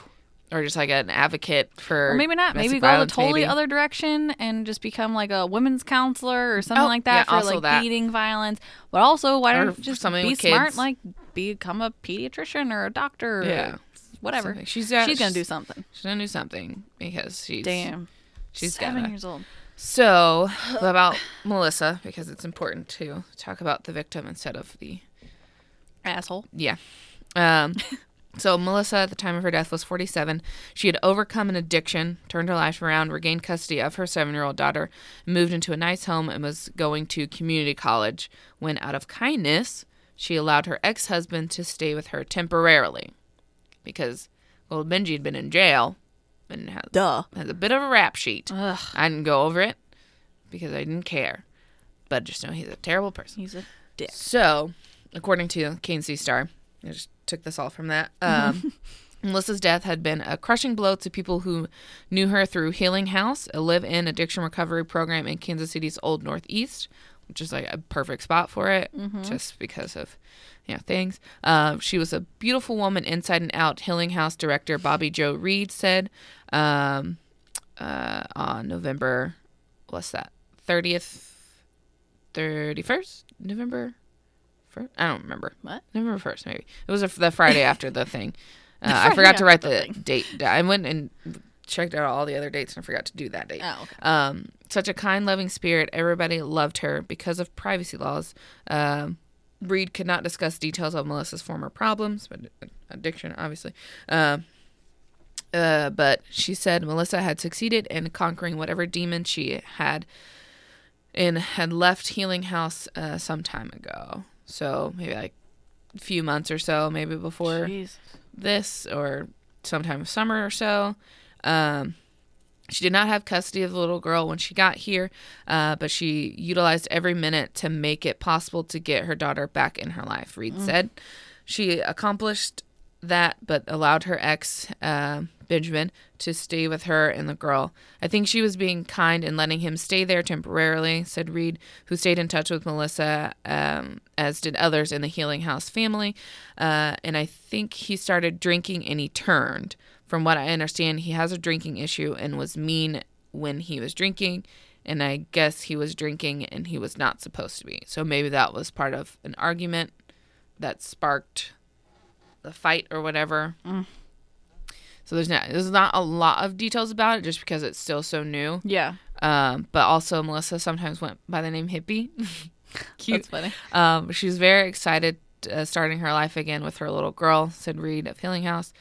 Speaker 1: or just like an advocate for.
Speaker 3: Or maybe not. Maybe go the totally
Speaker 1: maybe.
Speaker 3: other direction and just become like a women's counselor or something
Speaker 1: Oh,
Speaker 3: like that
Speaker 1: yeah,
Speaker 3: for like
Speaker 1: that.
Speaker 3: beating violence. But also, why don't you just be smart?
Speaker 1: kids.
Speaker 3: Like become a pediatrician or a doctor. Or
Speaker 1: Yeah.
Speaker 3: whatever.
Speaker 1: Something. She's
Speaker 3: she's gonna do something.
Speaker 1: She's gonna do something because she's
Speaker 3: Damn.
Speaker 1: She's
Speaker 3: seven
Speaker 1: gotta.
Speaker 3: years old.
Speaker 1: So about Melissa because it's important to talk about the victim instead of the
Speaker 3: Asshole.
Speaker 1: Yeah. Um, so Melissa, at the time of her death, was 47. She had overcome an addiction, turned her life around, regained custody of her seven-year-old daughter, moved into a nice home, and was going to community college. When, out of kindness, she allowed her ex-husband to stay with her temporarily, because well, Benji had been in jail and has,
Speaker 3: Duh.
Speaker 1: has a bit of a rap sheet.
Speaker 3: Ugh.
Speaker 1: I didn't go over it because I didn't care, but just know he's a terrible person.
Speaker 3: He's a dick.
Speaker 1: So, according to KNC Star, I just took this all from that. Um, Melissa's death had been a crushing blow to people who knew her through Healing House, a live-in addiction recovery program in Kansas City's Old Northeast, which is like a perfect spot for it, just because of you know things. Um, she was a beautiful woman inside and out. Healing House director Bobby Joe Reed said um, uh, on November, what's that, thirtieth, thirty-first, November. First? I don't remember.
Speaker 3: What?
Speaker 1: November first, maybe. It was a, the Friday after the thing. Uh, I forgot to write
Speaker 3: the
Speaker 1: the date. I went and checked out all the other dates and I forgot to do that date.
Speaker 3: Oh, okay.
Speaker 1: Um, such a kind, loving spirit. Everybody loved her because of privacy laws. Um, Reed could not discuss details of Melissa's former problems, but addiction, obviously. Um, uh, but she said Melissa had succeeded in conquering whatever demon she had and had left Healing House uh, some time ago. So maybe like a few months or so, maybe before
Speaker 3: Jeez.
Speaker 1: this or sometime of summer or so. Um, She did not have custody of the little girl when she got here, uh, but she utilized every minute to make it possible to get her daughter back in her life, Reed said. She accomplished that, but allowed her ex, uh, Benjamin, to stay with her and the girl. I think she was being kind and letting him stay there temporarily, said Reed, who stayed in touch with Melissa, um, as did others in the Healing House family. Uh, and I think he started drinking and he turned. From what I understand, he has a drinking issue and was mean when he was drinking. And I guess he was drinking and he was not supposed to be. So maybe that was part of an argument that sparked the fight or whatever. So there's not there's not a lot of details about it just because it's still so new.
Speaker 3: Yeah.
Speaker 1: Um, but also Melissa sometimes went by the name Hippie. Cute.
Speaker 3: That's funny.
Speaker 1: Um, she's very excited uh, starting her life again with her little girl, said Reed of Healing House,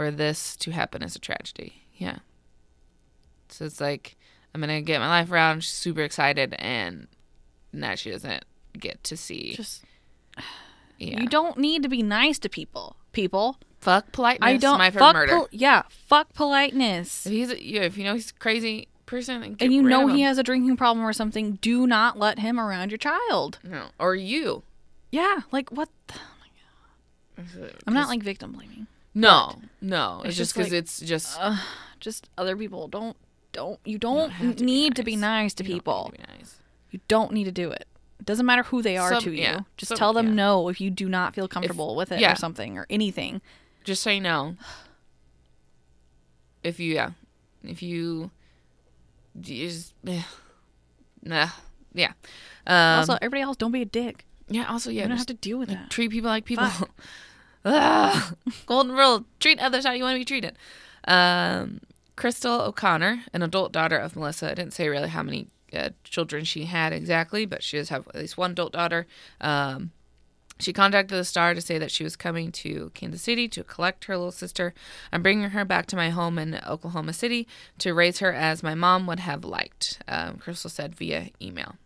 Speaker 1: for this to happen as a tragedy. Yeah. So it's like I'm gonna get my life around. She's super excited, and now she doesn't get to see.
Speaker 3: Just
Speaker 1: yeah.
Speaker 3: you don't need to be nice to people. People.
Speaker 1: fuck politeness.
Speaker 3: I don't
Speaker 1: My
Speaker 3: fuck
Speaker 1: murder.
Speaker 3: pol- yeah, fuck politeness.
Speaker 1: if he's a, yeah, if you know he's a crazy person,
Speaker 3: and you know he has a drinking problem or something, do not let him around your child.
Speaker 1: no, or you.
Speaker 3: Yeah, like what? The, oh I'm not like victim blaming.
Speaker 1: No, no. It's,
Speaker 3: it's
Speaker 1: just because
Speaker 3: like-
Speaker 1: it's just
Speaker 3: Just other people don't don't you
Speaker 1: don't
Speaker 3: don't,
Speaker 1: have to
Speaker 3: need to be
Speaker 1: nice.
Speaker 3: nice to
Speaker 1: You don't need
Speaker 3: people.
Speaker 1: to be nice.
Speaker 3: You don't need to do it. It doesn't matter who they are
Speaker 1: Some-
Speaker 3: to you.
Speaker 1: yeah,
Speaker 3: Just
Speaker 1: some-
Speaker 3: tell them
Speaker 1: yeah.
Speaker 3: no if you do not feel comfortable with it
Speaker 1: yeah.
Speaker 3: or something or anything.
Speaker 1: Just say no. If you yeah, if you, you just eh, nah yeah. Um,
Speaker 3: also, everybody else, don't be a dick.
Speaker 1: yeah. Also yeah,
Speaker 3: You don't have to deal with that.
Speaker 1: treat people like people. Golden rule: treat others how you want to be treated. Um, Crystal O'Connor, an adult daughter of Melissa. I didn't say really how many uh, children she had exactly, but she does have at least one adult daughter. Um, she contacted the Star to say that she was coming to Kansas City to collect her little sister. I'm bringing her back to my home in Oklahoma City to raise her as my mom would have liked. Um, Crystal said via email.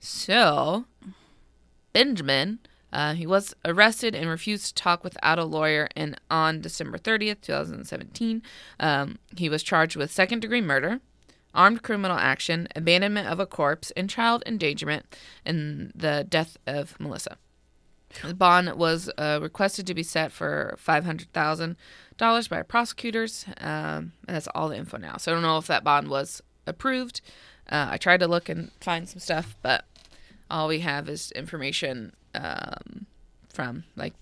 Speaker 1: So, Benjamin, uh, he was arrested and refused to talk without a lawyer. And on December 30th, 2017, um, he was charged with second degree murder, armed criminal action, abandonment of a corpse, and child endangerment in the death of Melissa. The bond was uh, requested to be set for five hundred thousand dollars by prosecutors. Um, and that's all the info now. So I don't know if that bond was approved. Uh, I tried to look and find some stuff, but all we have is information um, from like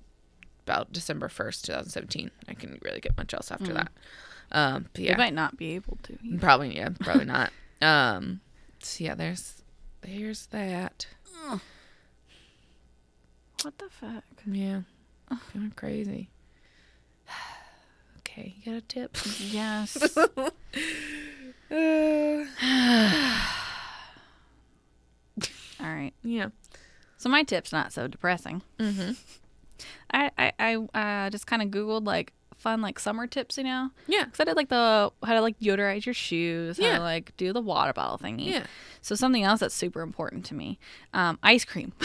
Speaker 1: about December first, two thousand seventeen. I couldn't really get much else after that. Um, but
Speaker 3: You might not be able to.
Speaker 1: probably yeah, probably not. Um, so yeah, there's there's that.
Speaker 3: What the fuck?
Speaker 1: Yeah. Going crazy. okay, you got a tip?
Speaker 3: Yes. All right.
Speaker 1: yeah.
Speaker 3: So my tip's not so depressing.
Speaker 1: Mm-hmm.
Speaker 3: I I, I uh, just kind of googled like fun like summer tips, you know.
Speaker 1: Yeah.
Speaker 3: Cause I did like the how to like deodorize your shoes, how
Speaker 1: Yeah.
Speaker 3: to like do the water bottle thingy.
Speaker 1: Yeah.
Speaker 3: So something else that's super important to me, um, ice cream.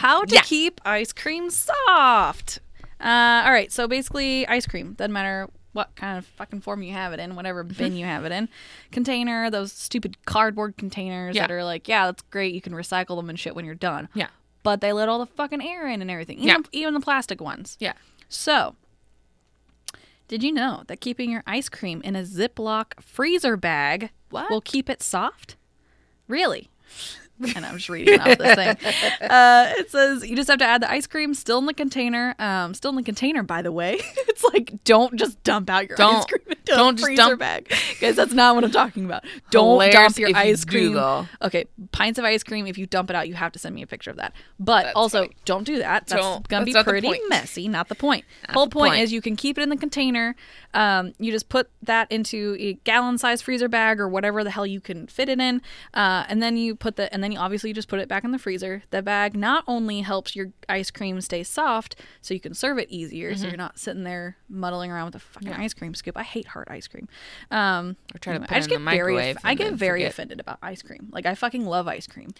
Speaker 3: How to
Speaker 1: Mm. Yeah.
Speaker 3: keep ice cream soft. Uh, all right, so basically, ice cream doesn't matter what kind of fucking form you have it in, whatever bin you have it in. Container, those stupid cardboard containers
Speaker 1: Yeah.
Speaker 3: that are like, yeah, that's great. You can recycle them and shit when you're done.
Speaker 1: Yeah.
Speaker 3: But they let all the fucking air in and everything. Even,
Speaker 1: Yeah.
Speaker 3: even the plastic ones.
Speaker 1: Yeah.
Speaker 3: So, did you know that keeping your ice cream in a Ziploc freezer bag
Speaker 1: What?
Speaker 3: will keep it soft? Really? And I'm just reading off this thing. Uh, it says you just have to add the ice cream still in the container. Um, still in the container, by the way. it's like don't just dump out your ice
Speaker 1: Don't-
Speaker 3: cream into
Speaker 1: don't
Speaker 3: freezer
Speaker 1: dump-
Speaker 3: bag, guys. That's not what I'm talking about. Don't
Speaker 1: Hilarious
Speaker 3: dump your
Speaker 1: you
Speaker 3: ice
Speaker 1: do,
Speaker 3: cream.
Speaker 1: though.
Speaker 3: Okay, pints of ice cream. If you dump it out, you have to send me a picture of that. But
Speaker 1: That's
Speaker 3: also,
Speaker 1: funny.
Speaker 3: don't do that. That's
Speaker 1: Don't.
Speaker 3: gonna
Speaker 1: That's
Speaker 3: be pretty messy. Not the point.
Speaker 1: Not
Speaker 3: Whole
Speaker 1: the
Speaker 3: point,
Speaker 1: point.
Speaker 3: is you can keep it in the container. Um, you just put that into a gallon-sized freezer bag or whatever the hell you can fit it in, uh, and then you put the and then you obviously just put it back in the freezer. The bag not only helps your ice cream stay soft, so you can serve it easier, so you're not sitting there muddling around with a fucking
Speaker 1: Mm-hmm. Yeah.
Speaker 3: ice cream scoop. I hate hard ice cream. Um,
Speaker 1: Or try to put
Speaker 3: I just
Speaker 1: in
Speaker 3: get
Speaker 1: the
Speaker 3: very I get very
Speaker 1: forget.
Speaker 3: offended about ice cream. Like I fucking love ice cream.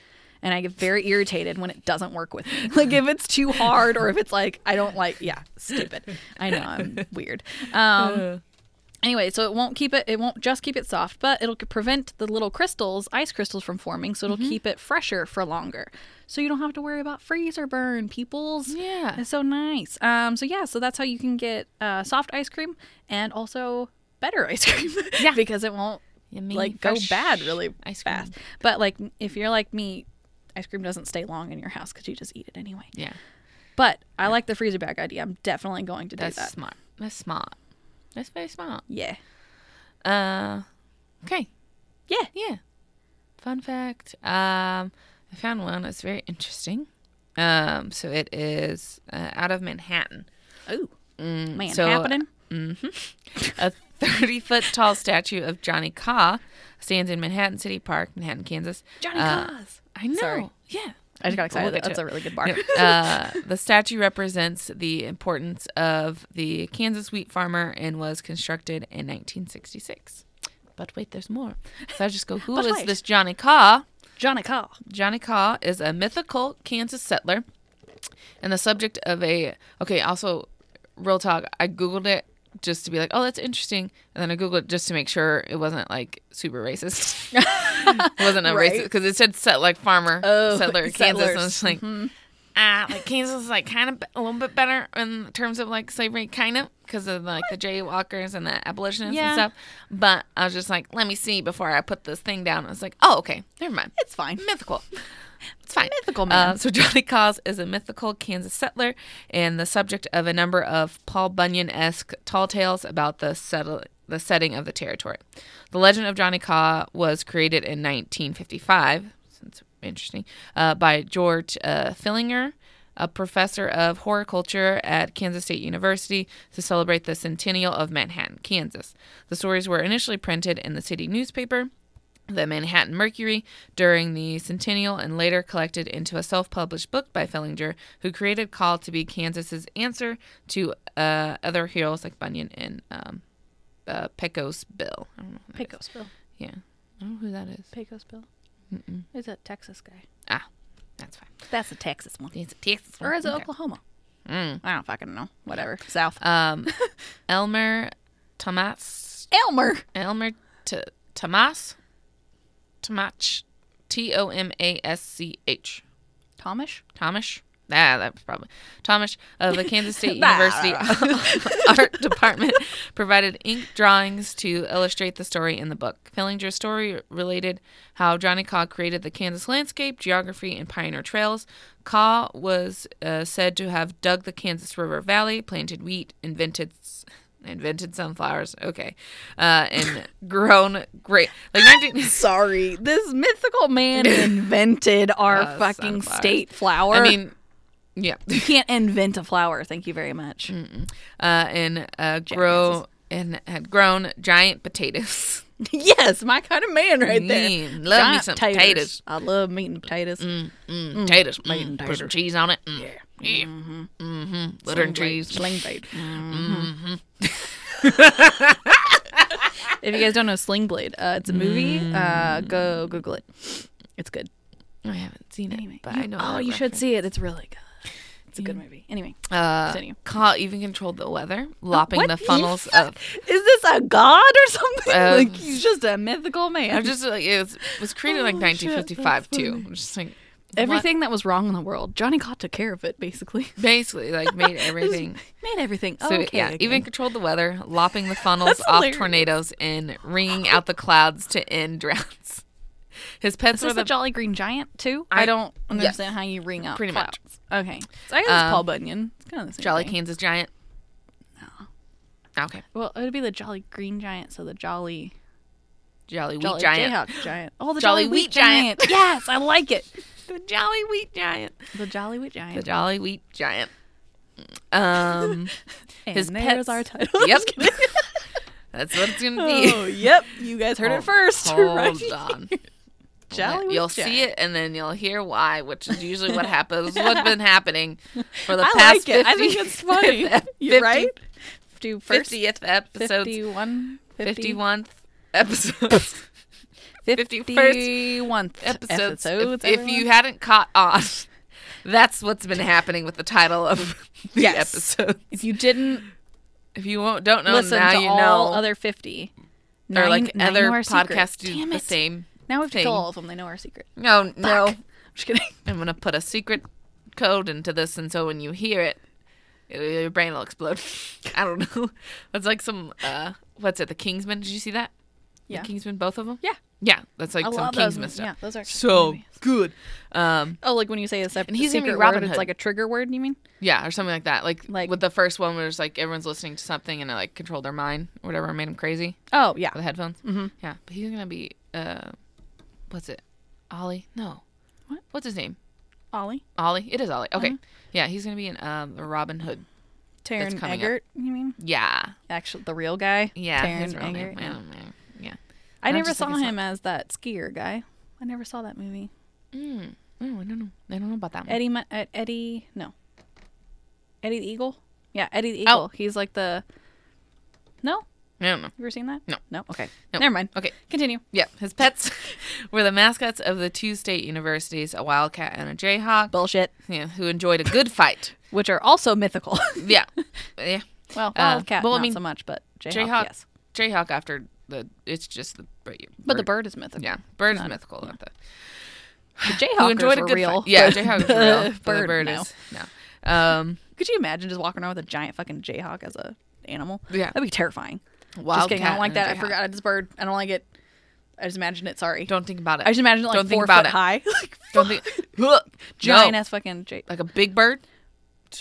Speaker 3: And I get very irritated when it doesn't work with me. Like if it's too hard or if it's like I don't like yeah, stupid. I know I'm weird. Um Anyway, so it won't keep it. It won't just keep it soft, but it'll prevent the little crystals, ice crystals, from forming. So it'll keep it fresher for longer. So you don't have to worry about freezer burn, peoples.
Speaker 1: Yeah.
Speaker 3: It's so nice. Um, so yeah, so that's how you can get uh, soft ice cream and also better ice cream.
Speaker 1: Yeah.
Speaker 3: because it won't
Speaker 1: Yummy,
Speaker 3: like go bad really
Speaker 1: ice cream.
Speaker 3: fast. But like if you're like me, ice cream doesn't stay long in your house because you just eat it anyway.
Speaker 1: Yeah.
Speaker 3: But I like the freezer bag idea. I'm definitely going to do
Speaker 1: That's
Speaker 3: that.
Speaker 1: smart. That's smart. That's very smart.
Speaker 3: Yeah.
Speaker 1: Uh, okay.
Speaker 3: Yeah.
Speaker 1: Yeah. Fun fact. Um, I found one that's very interesting. Um, so it is uh, out of Manhattan.
Speaker 3: Oh.
Speaker 1: Mm,
Speaker 3: Man,
Speaker 1: so,
Speaker 3: happening.
Speaker 1: A 30 foot tall statue of Johnny Kaw stands in Manhattan City Park, Manhattan, Kansas.
Speaker 3: Johnny
Speaker 1: Uh,
Speaker 3: Cause.
Speaker 1: I know.
Speaker 3: Sorry.
Speaker 1: Yeah.
Speaker 3: I just got
Speaker 1: We'll
Speaker 3: excited. That's a really good bar.
Speaker 1: uh, the statue represents the importance of the Kansas wheat farmer and was constructed in 1966. But wait, there's more. So I just go, who
Speaker 3: But
Speaker 1: is
Speaker 3: wait.
Speaker 1: this Johnny Kaw?
Speaker 3: Johnny Kaw.
Speaker 1: Johnny Kaw is a mythical Kansas settler and the subject of a. Okay, also, real talk, I Googled it just to be like, oh, that's interesting. And then I Googled it just to make sure it wasn't like super racist. it wasn't a
Speaker 3: Right.
Speaker 1: racist because it said set like farmer,
Speaker 3: Oh,
Speaker 1: settler, Kansas. And
Speaker 3: settlers. Mm-hmm.
Speaker 1: like, ah, like Kansas is like kind of a little bit better in terms of like slavery, kind of because of like the jayhawkers and the abolitionists
Speaker 3: Yeah.
Speaker 1: and stuff. But I was just like, let me see before I put this thing down. I was like, oh, okay, never mind.
Speaker 3: It's fine.
Speaker 1: mythical. It's fine.
Speaker 3: Mythical man.
Speaker 1: Uh, so Johnny Kaws is a mythical Kansas settler and the subject of a number of Paul Bunyan-esque tall tales about the settle the setting of the territory. The legend of Johnny Kaw was created in 1955. Since interesting, uh, by George uh, Filinger, a professor of horticulture at Kansas State University, to celebrate the centennial of Manhattan, Kansas. The stories were initially printed in the city newspaper the Manhattan Mercury during the centennial and later collected into a self published book by Filinger, who created Kaw to be Kansas's answer to uh, other heroes like Bunyan and um, uh, Pecos Bill. I don't know. That is.
Speaker 3: Pecos Bill.
Speaker 1: Yeah. I don't know who that is.
Speaker 3: Pecos Bill. He's a Texas guy.
Speaker 1: Ah, that's fine.
Speaker 3: That's a Texas one.
Speaker 1: He's a Texas.
Speaker 3: Or is it
Speaker 1: Okay.
Speaker 3: Oklahoma?
Speaker 1: Mm.
Speaker 3: I don't fucking know. Whatever. South.
Speaker 1: Um, Elmer Tomas.
Speaker 3: Elmer.
Speaker 1: Elmer T- Tomas. Tomach. T O M A S C H.
Speaker 3: Thomish.
Speaker 1: Thomas. Ah, that's probably Thomas of the Kansas State University Art Department provided ink drawings to illustrate the story in the book. Filinger's story related how Johnny Kaw created the Kansas landscape, geography, and pioneer trails. Kaw was uh, said to have dug the Kansas River Valley, planted wheat, invented invented sunflowers. Okay, uh, and grown great like 19.
Speaker 3: Sorry, this mythical man invented our
Speaker 1: Uh,
Speaker 3: fucking
Speaker 1: sunflowers.
Speaker 3: state flower.
Speaker 1: I mean, yeah.
Speaker 3: you can't invent a flower. Thank you very much.
Speaker 1: uh, and uh, grow and had grown giant potatoes.
Speaker 3: yes, my kind of man right there.
Speaker 1: Mm, love me
Speaker 3: Giant
Speaker 1: some potatoes.
Speaker 3: I love meat and potatoes.
Speaker 1: Mm, potatoes.
Speaker 3: meat
Speaker 1: Mm,
Speaker 3: and
Speaker 1: put some cheese on it. Mm, yeah. Yeah. Mm-hmm. Butter and cheese.
Speaker 3: Sling blade.
Speaker 1: Mm-hmm.
Speaker 3: if you guys don't know Sling Blade, uh, it's a movie. Uh, go Google it. It's good.
Speaker 1: I haven't seen it,
Speaker 3: Anyway,
Speaker 1: but
Speaker 3: you-
Speaker 1: I know.
Speaker 3: Oh,
Speaker 1: that
Speaker 3: you should
Speaker 1: reference.
Speaker 3: see it. It's really good. It's a good movie. Anyway,
Speaker 1: Uh,
Speaker 3: Continue.
Speaker 1: Kaw even controlled the weather, lopping
Speaker 3: what
Speaker 1: the funnels of.
Speaker 3: is this a god or something?
Speaker 1: Um,
Speaker 3: like he's just a mythical man.
Speaker 1: I'm just like it was, was created in, like
Speaker 3: Oh, shit,
Speaker 1: 1955
Speaker 3: that's
Speaker 1: too.
Speaker 3: funny.
Speaker 1: I'm just like?
Speaker 3: Everything that was wrong in the world, Johnny Kaw took care of it. Basically,
Speaker 1: basically like made everything.
Speaker 3: made everything.
Speaker 1: So
Speaker 3: okay,
Speaker 1: yeah,
Speaker 3: okay.
Speaker 1: even controlled the weather, lopping the funnels
Speaker 3: That's
Speaker 1: off
Speaker 3: hilarious.
Speaker 1: tornadoes and wringing out the clouds to end droughts. His pets
Speaker 3: Is
Speaker 1: were the
Speaker 3: the Jolly Green Giant too? I,
Speaker 1: I-
Speaker 3: don't
Speaker 1: yes.
Speaker 3: understand how you ring out
Speaker 1: Pretty much.
Speaker 3: clouds. Okay, so I guess it's
Speaker 1: Um,
Speaker 3: Paul Bunyan. It's kind of the same
Speaker 1: Jolly
Speaker 3: thing.
Speaker 1: Kansas Giant. No. Okay.
Speaker 3: Well, it would be the Jolly Green Giant, so the Jolly
Speaker 1: Jolly Wheat
Speaker 3: Jolly
Speaker 1: Giant.
Speaker 3: Jayhawk Giant. Oh, the
Speaker 1: Jolly
Speaker 3: Jolly,
Speaker 1: Wheat
Speaker 3: Wheat Giant. yes, I like it.
Speaker 1: The Jolly Wheat Giant.
Speaker 3: The Jolly Wheat Giant.
Speaker 1: The Jolly Wheat Giant. Um,
Speaker 3: and
Speaker 1: his
Speaker 3: there's
Speaker 1: pets-
Speaker 3: our title.
Speaker 1: yep. That's what it's gonna be.
Speaker 3: oh, yep. You guys heard
Speaker 1: Hold-
Speaker 3: it first.
Speaker 1: Hold
Speaker 3: right?
Speaker 1: on.
Speaker 3: Jolly Wheat
Speaker 1: you'll
Speaker 3: Giant.
Speaker 1: see it and then you'll hear why, which is usually what happens. What's been happening for the
Speaker 3: I
Speaker 1: past
Speaker 3: like it.
Speaker 1: 50,
Speaker 3: I think it's funny. You're right. Do first
Speaker 1: 50th episode.
Speaker 3: 51, 50,
Speaker 1: 51th episodes.
Speaker 3: 51st
Speaker 1: episodes.
Speaker 3: episodes.
Speaker 1: if, if you hadn't caught on, that's what's been happening with the title of the
Speaker 3: Yes.
Speaker 1: episode.
Speaker 3: if you didn't
Speaker 1: If you won't, don't know
Speaker 3: Listen
Speaker 1: now,
Speaker 3: to
Speaker 1: you
Speaker 3: all
Speaker 1: know.
Speaker 3: other 50.
Speaker 1: or like
Speaker 3: nine
Speaker 1: other
Speaker 3: know our secret.
Speaker 1: podcasts do the same.
Speaker 3: Now we have to
Speaker 1: thing.
Speaker 3: all of them. They know our secret.
Speaker 1: No, no.
Speaker 3: I'm just kidding.
Speaker 1: I'm gonna put a secret code into this, and so when you hear it, it your brain will explode. I don't know. It's like some uh, what's it? The Kingsman. Did you see that?
Speaker 3: Yeah.
Speaker 1: The Kingsman, both of them.
Speaker 3: Yeah.
Speaker 1: Yeah, that's like
Speaker 3: I
Speaker 1: some
Speaker 3: love those.
Speaker 1: Kingsman
Speaker 3: movies.
Speaker 1: stuff.
Speaker 3: Yeah, those are
Speaker 1: So
Speaker 3: movies.
Speaker 1: good. Um,
Speaker 3: Oh, like when you say a separate
Speaker 1: And he's gonna be
Speaker 3: secret
Speaker 1: Robin
Speaker 3: word, it's like a trigger word. You mean?
Speaker 1: yeah, or something like that. Like,
Speaker 3: Like-
Speaker 1: with the first one, where it's like everyone's listening to something and it like controlled their mind or whatever, and made them crazy
Speaker 3: Oh yeah.
Speaker 1: with the headphones.
Speaker 3: Mhm.
Speaker 1: Yeah, but he's gonna be uh, what's it? Ollie? No.
Speaker 3: What?
Speaker 1: What's his name?
Speaker 3: Ollie.
Speaker 1: Ollie. It is Ollie. Okay.
Speaker 3: Uh-huh.
Speaker 1: Yeah, he's gonna be in um the Robin Hood.
Speaker 3: Taron
Speaker 1: coming up.
Speaker 3: Eggert. You mean?
Speaker 1: Yeah.
Speaker 3: Actually, the real guy.
Speaker 1: Yeah.
Speaker 3: Taron
Speaker 1: his real name.
Speaker 3: Eggert.
Speaker 1: I
Speaker 3: yeah.
Speaker 1: don't know.
Speaker 3: I
Speaker 1: Not
Speaker 3: never
Speaker 1: like
Speaker 3: saw
Speaker 1: his
Speaker 3: him as that skier guy. I never saw that movie.
Speaker 1: Mm. Oh, I don't know. I don't know about that one.
Speaker 3: Eddie. Ma- uh, Eddie. No. Eddie the Eagle. Yeah, Eddie the
Speaker 1: Oh.
Speaker 3: Eagle. He's like the. No,
Speaker 1: I don't know.
Speaker 3: you ever seen that?
Speaker 1: No.
Speaker 3: No. Okay.
Speaker 1: No.
Speaker 3: Never mind.
Speaker 1: Okay.
Speaker 3: Continue.
Speaker 1: Yeah. His pets were the mascots of the two state universities, a wildcat and a jayhawk.
Speaker 3: Bullshit.
Speaker 1: Yeah, who enjoyed a good fight.
Speaker 3: Which are also mythical.
Speaker 1: Yeah. Yeah.
Speaker 3: well,
Speaker 1: Uh,
Speaker 3: wildcat
Speaker 1: well, I
Speaker 3: not
Speaker 1: mean,
Speaker 3: so much, but Jayhawk,
Speaker 1: Jayhawk-
Speaker 3: yes.
Speaker 1: Jayhawk after the it's just the bird.
Speaker 3: But the bird is mythical.
Speaker 1: Yeah, bird is mythical. Not the
Speaker 3: The Jayhawkers
Speaker 1: enjoyed a
Speaker 3: were
Speaker 1: good
Speaker 3: real.
Speaker 1: fight. Yeah,
Speaker 3: but
Speaker 1: Jayhawk is
Speaker 3: the
Speaker 1: real. but
Speaker 3: Bird,
Speaker 1: the bird
Speaker 3: no.
Speaker 1: is no. Um,
Speaker 3: Could you imagine just walking around with a giant fucking Jayhawk as a animal?
Speaker 1: Yeah.
Speaker 3: That'd be terrifying.
Speaker 1: wildcat.
Speaker 3: just kidding. I don't like that. I forgot a bird. I don't like it. I just imagine it. Sorry.
Speaker 1: Don't think about it.
Speaker 3: I just imagine it like
Speaker 1: Don't think
Speaker 3: four
Speaker 1: about
Speaker 3: foot
Speaker 1: it.
Speaker 3: high, like
Speaker 1: Don't think.
Speaker 3: giant
Speaker 1: No.
Speaker 3: ass fucking Jay.
Speaker 1: like a big bird,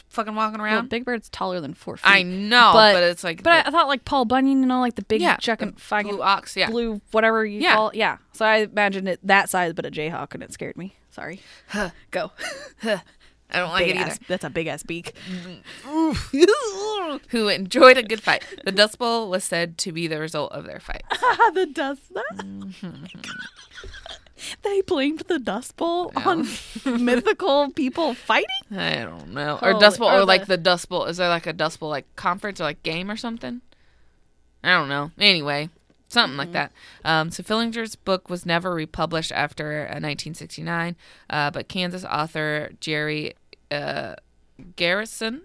Speaker 1: fucking walking
Speaker 3: Well,
Speaker 1: around.
Speaker 3: Big Bird's taller than four feet.
Speaker 1: I know,
Speaker 3: but-
Speaker 1: but, it's like
Speaker 3: But I,
Speaker 1: the
Speaker 3: I thought like Paul Bunyan, you know, like the big
Speaker 1: Yeah,
Speaker 3: fucking
Speaker 1: blue ox. Yeah,
Speaker 3: blue whatever you
Speaker 1: Yeah.
Speaker 3: call it. Yeah. So I imagined it that size, but a Jayhawk, and it scared me. Sorry. Go.
Speaker 1: I don't like
Speaker 3: big
Speaker 1: it either.
Speaker 3: ass, that's a big ass beak.
Speaker 1: Who enjoyed a good fight? The Dust Bowl was said to be the result of their fight.
Speaker 3: the dust. Mm-hmm. they blamed the Dust Bowl on mythical people fighting.
Speaker 1: I don't know, or Dust Bowl,
Speaker 3: or
Speaker 1: or like
Speaker 3: the-
Speaker 1: the Dust Bowl. Is there like a Dust Bowl like conference or like game or something? I don't know. Anyway, something like that. Um, so Filinger's book was never republished after uh, 1969, uh, but Kansas author Jerri uh, Garrison,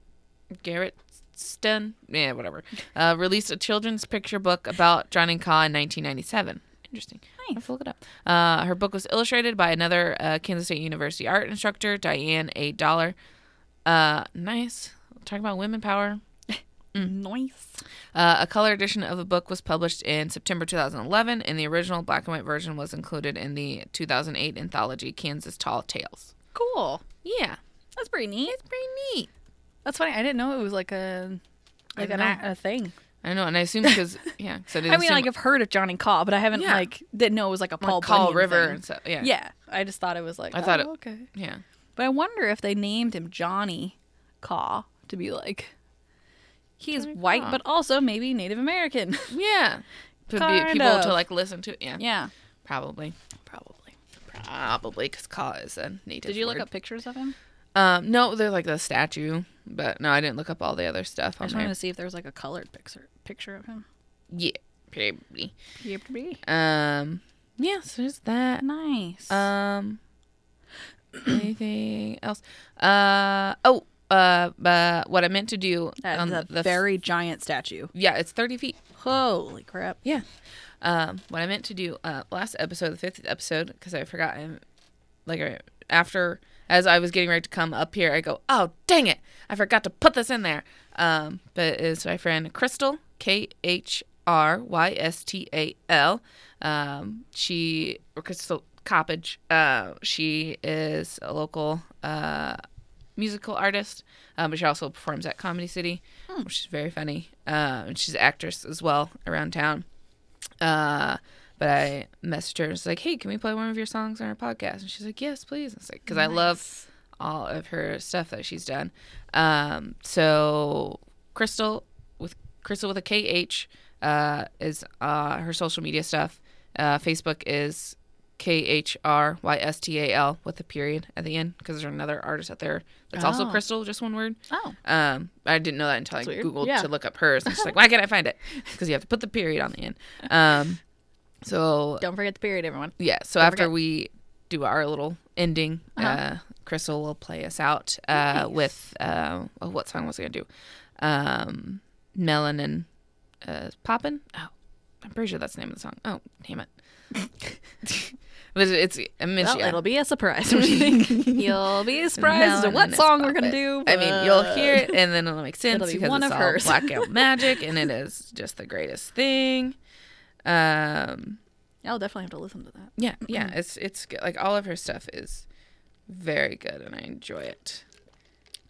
Speaker 1: Garretson, yeah, whatever, uh, released a children's picture book about Johnny Kaw in 1997. Interesting. I'll have to look it up. Uh, her book was illustrated by another uh, Kansas State University art instructor, Diane A. Dollar. Uh, nice. Talking about women power.
Speaker 3: Nice.
Speaker 1: Uh, a color edition of the book was published in September 2011, and the original black and white version was included in the 2008 anthology Kansas Tall Tales.
Speaker 3: Cool.
Speaker 1: Yeah,
Speaker 3: That's pretty neat.
Speaker 1: it's pretty neat.
Speaker 3: That's funny. I didn't know it was like a like an, a, a thing.
Speaker 1: I know, and I assume because yeah, 'cause I, didn't
Speaker 3: I mean,
Speaker 1: assume,
Speaker 3: like I've heard of Johnny Kaw, but I haven't
Speaker 1: Yeah.
Speaker 3: like didn't know it was like a
Speaker 1: like
Speaker 3: Paul
Speaker 1: Call River
Speaker 3: thing.
Speaker 1: and stuff. Yeah,
Speaker 3: Yeah, I just thought it was like
Speaker 1: I thought
Speaker 3: oh,
Speaker 1: it-
Speaker 3: okay.
Speaker 1: yeah.
Speaker 3: But I wonder if they named him Johnny Kaw to be like he's
Speaker 1: Johnny
Speaker 3: white,
Speaker 1: Kaw.
Speaker 3: but also maybe Native American.
Speaker 1: Yeah. To be people
Speaker 3: of.
Speaker 1: to like listen to. Yeah,
Speaker 3: yeah,
Speaker 1: probably,
Speaker 3: probably.
Speaker 1: probably because Kaw is a native.
Speaker 3: Did you look up pictures of him?
Speaker 1: Um, no, they're like the statue, but no, I didn't look up all the other stuff
Speaker 3: I just wanted to see if there was like a colored picture picture of him.
Speaker 1: Yeah, probably.
Speaker 3: Yep.
Speaker 1: Um, yeah, so there's that.
Speaker 3: Nice.
Speaker 1: Um, anything else? Uh, oh, uh, uh, what I meant to do
Speaker 3: that
Speaker 1: on the f-
Speaker 3: very giant statue.
Speaker 1: yeah, it's thirty feet.
Speaker 3: Holy crap!
Speaker 1: Yeah. Um, what I meant to do uh last episode, the fifth episode, because I forgot. I'm like uh, after as I was getting ready to come up here, I go, oh dang it, I forgot to put this in there. Um, but it's my friend Crystal K H R Y S T A L. Um, she or Crystal Coppage. Uh, she is a local uh musical artist, um, but she also performs at Comedy City, which is very funny. Uh, and she's an actress as well around town. But I messaged her and was like, "Hey, can we play one of your songs on our podcast?" And she's like, "Yes, please." I was like, "Cause I love all of her stuff that she's done." Um, so Crystal with Crystal with a K H uh, is uh, her social media stuff. Uh, Facebook is K H R Y S T A L with a period at the end because there's another artist out there that's also
Speaker 3: Oh.
Speaker 1: Crystal, just one word.
Speaker 3: Oh,
Speaker 1: Um, I didn't know that until I
Speaker 3: weird.
Speaker 1: googled
Speaker 3: Yeah.
Speaker 1: to look up hers. And she's like, "Why can't I find it?" Because you have to put the period on the end. Um, so
Speaker 3: don't forget the period, everyone.
Speaker 1: yeah, so
Speaker 3: Don't
Speaker 1: after
Speaker 3: forget.
Speaker 1: we do our little ending, uh
Speaker 3: Uh-huh.
Speaker 1: Crystal will play us out uh, with uh, oh, what song was I gonna do? Um, and uh, Poppin'. Oh, I'm pretty sure that's the name of the song. Oh, damn it. but it's I mean,
Speaker 3: Well,
Speaker 1: yeah.
Speaker 3: it'll be a surprise. What do you think? You'll be surprised at what song we're gonna
Speaker 1: Poppin'.
Speaker 3: do.
Speaker 1: I mean, you'll hear it and then it'll make sense
Speaker 3: It'll be
Speaker 1: because
Speaker 3: one
Speaker 1: it's
Speaker 3: of
Speaker 1: all
Speaker 3: hers.
Speaker 1: blackout magic and it is just the greatest thing. Um,
Speaker 3: I'll definitely have to listen to that.
Speaker 1: yeah, yeah, it's it's good. like all of her stuff is very good and I enjoy it.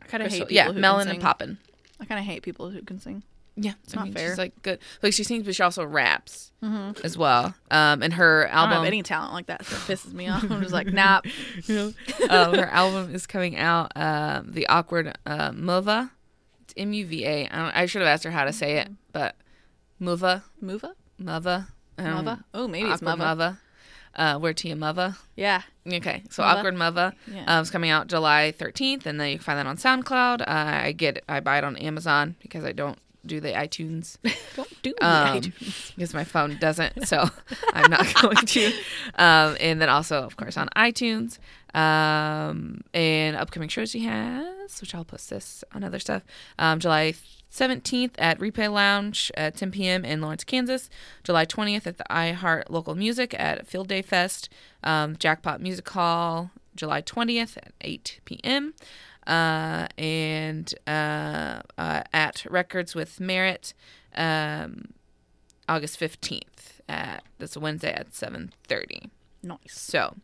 Speaker 3: I kind of hate people
Speaker 1: yeah,
Speaker 3: who can
Speaker 1: Melon
Speaker 3: sing.
Speaker 1: and Poppin'.
Speaker 3: I kind of hate people who can sing.
Speaker 1: Yeah,
Speaker 3: It's not fair.
Speaker 1: She's like good. Like she sings, but she also raps as well. Um, and her
Speaker 3: I don't
Speaker 1: album,
Speaker 3: have any talent like that, so it pisses me off. I'm just like, nah.
Speaker 1: um, her album is coming out. Um, the awkward uh, Muva. It's M U V A. I, don't- I should have asked her how to say it, but Muva,
Speaker 3: Muva?
Speaker 1: Muva, Don't know.
Speaker 3: Muva? Oh, maybe it's
Speaker 1: Awkward
Speaker 3: Muva.
Speaker 1: Muva. Uh, where Tia Muva.
Speaker 3: Yeah.
Speaker 1: Okay, so
Speaker 3: Muva?
Speaker 1: awkward Muva
Speaker 3: Yeah.
Speaker 1: um, is coming out July 13th, and then you can find that on SoundCloud. Uh, I get, I buy it on Amazon because I don't do the iTunes.
Speaker 3: Don't do
Speaker 1: um,
Speaker 3: that.
Speaker 1: because my phone doesn't, so I'm not going to. Um, and then also, of course, on iTunes um, and upcoming shows she has, which I'll post this on other stuff. Um, July 17th at Replay Lounge at 10 p.m. in Lawrence, Kansas. July 20th at the iHeart Local Music at Field Day Fest. Um, Jackpot Music Hall, July 20th at 8 p.m. Uh, and uh, uh, at Records with Merit, um, August 15th at that's Wednesday at 7:30.
Speaker 3: Nice.
Speaker 1: So,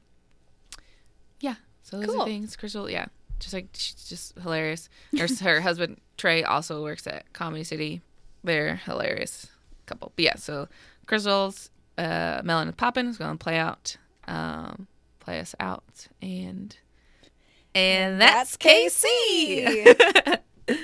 Speaker 1: yeah. So those
Speaker 3: Cool.
Speaker 1: are things. Crystal, yeah, just like she's just hilarious. Her her husband Trey also works at Comedy City. They're hilarious couple. But yeah, so Crystal's uh, Melanin Poppin is going to play out, um, play us out, and and that's KC.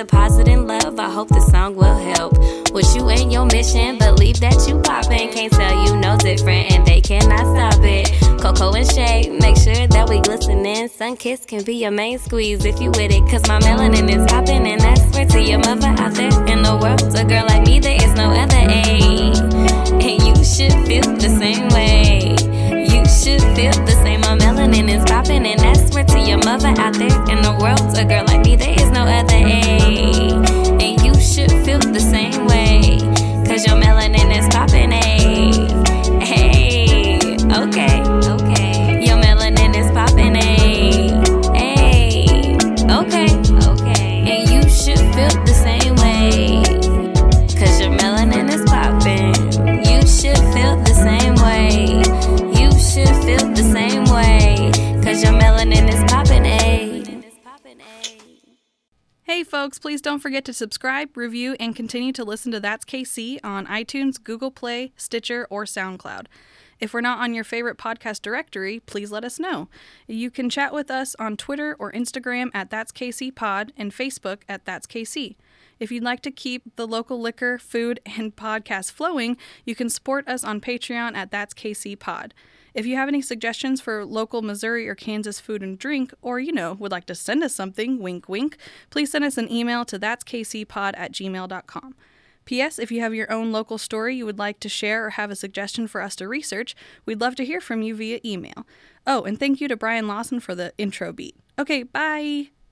Speaker 2: depositing love. I hope this song will help. With you and your mission, believe that you poppin'. Can't tell you no different, and they cannot stop it. Cocoa and shade, make sure that we glistening. Sun kiss can be your main squeeze if you with it. Cause my melanin is poppin', and that's where to your mother out there in the world. A girl like me, there is no other age. And you should feel the same way. You should feel the same. My melanin is popping, and that's where your mother out there in the world. A girl like me, there is no other age. And you should feel the same
Speaker 3: folks, please don't forget to subscribe, review, and continue to listen to That's KC on iTunes, Google Play, Stitcher, or SoundCloud. If we're not on your favorite podcast directory, please let us know. You can chat with us on Twitter or Instagram at That's KC Pod and Facebook at That's KC. If you'd like to keep the local liquor, food, and podcast flowing, you can support us on Patreon at That's KC Pod. If you have any suggestions for local Missouri or Kansas food and drink, or you know, would like to send us something, wink wink, please send us an email to thatskcpod at gmail.com. P.S. If you have your own local story you would like to share or have a suggestion for us to research, we'd love to hear from you via email. Oh, and thank you to Brian Lawson for the intro beat. Okay, bye!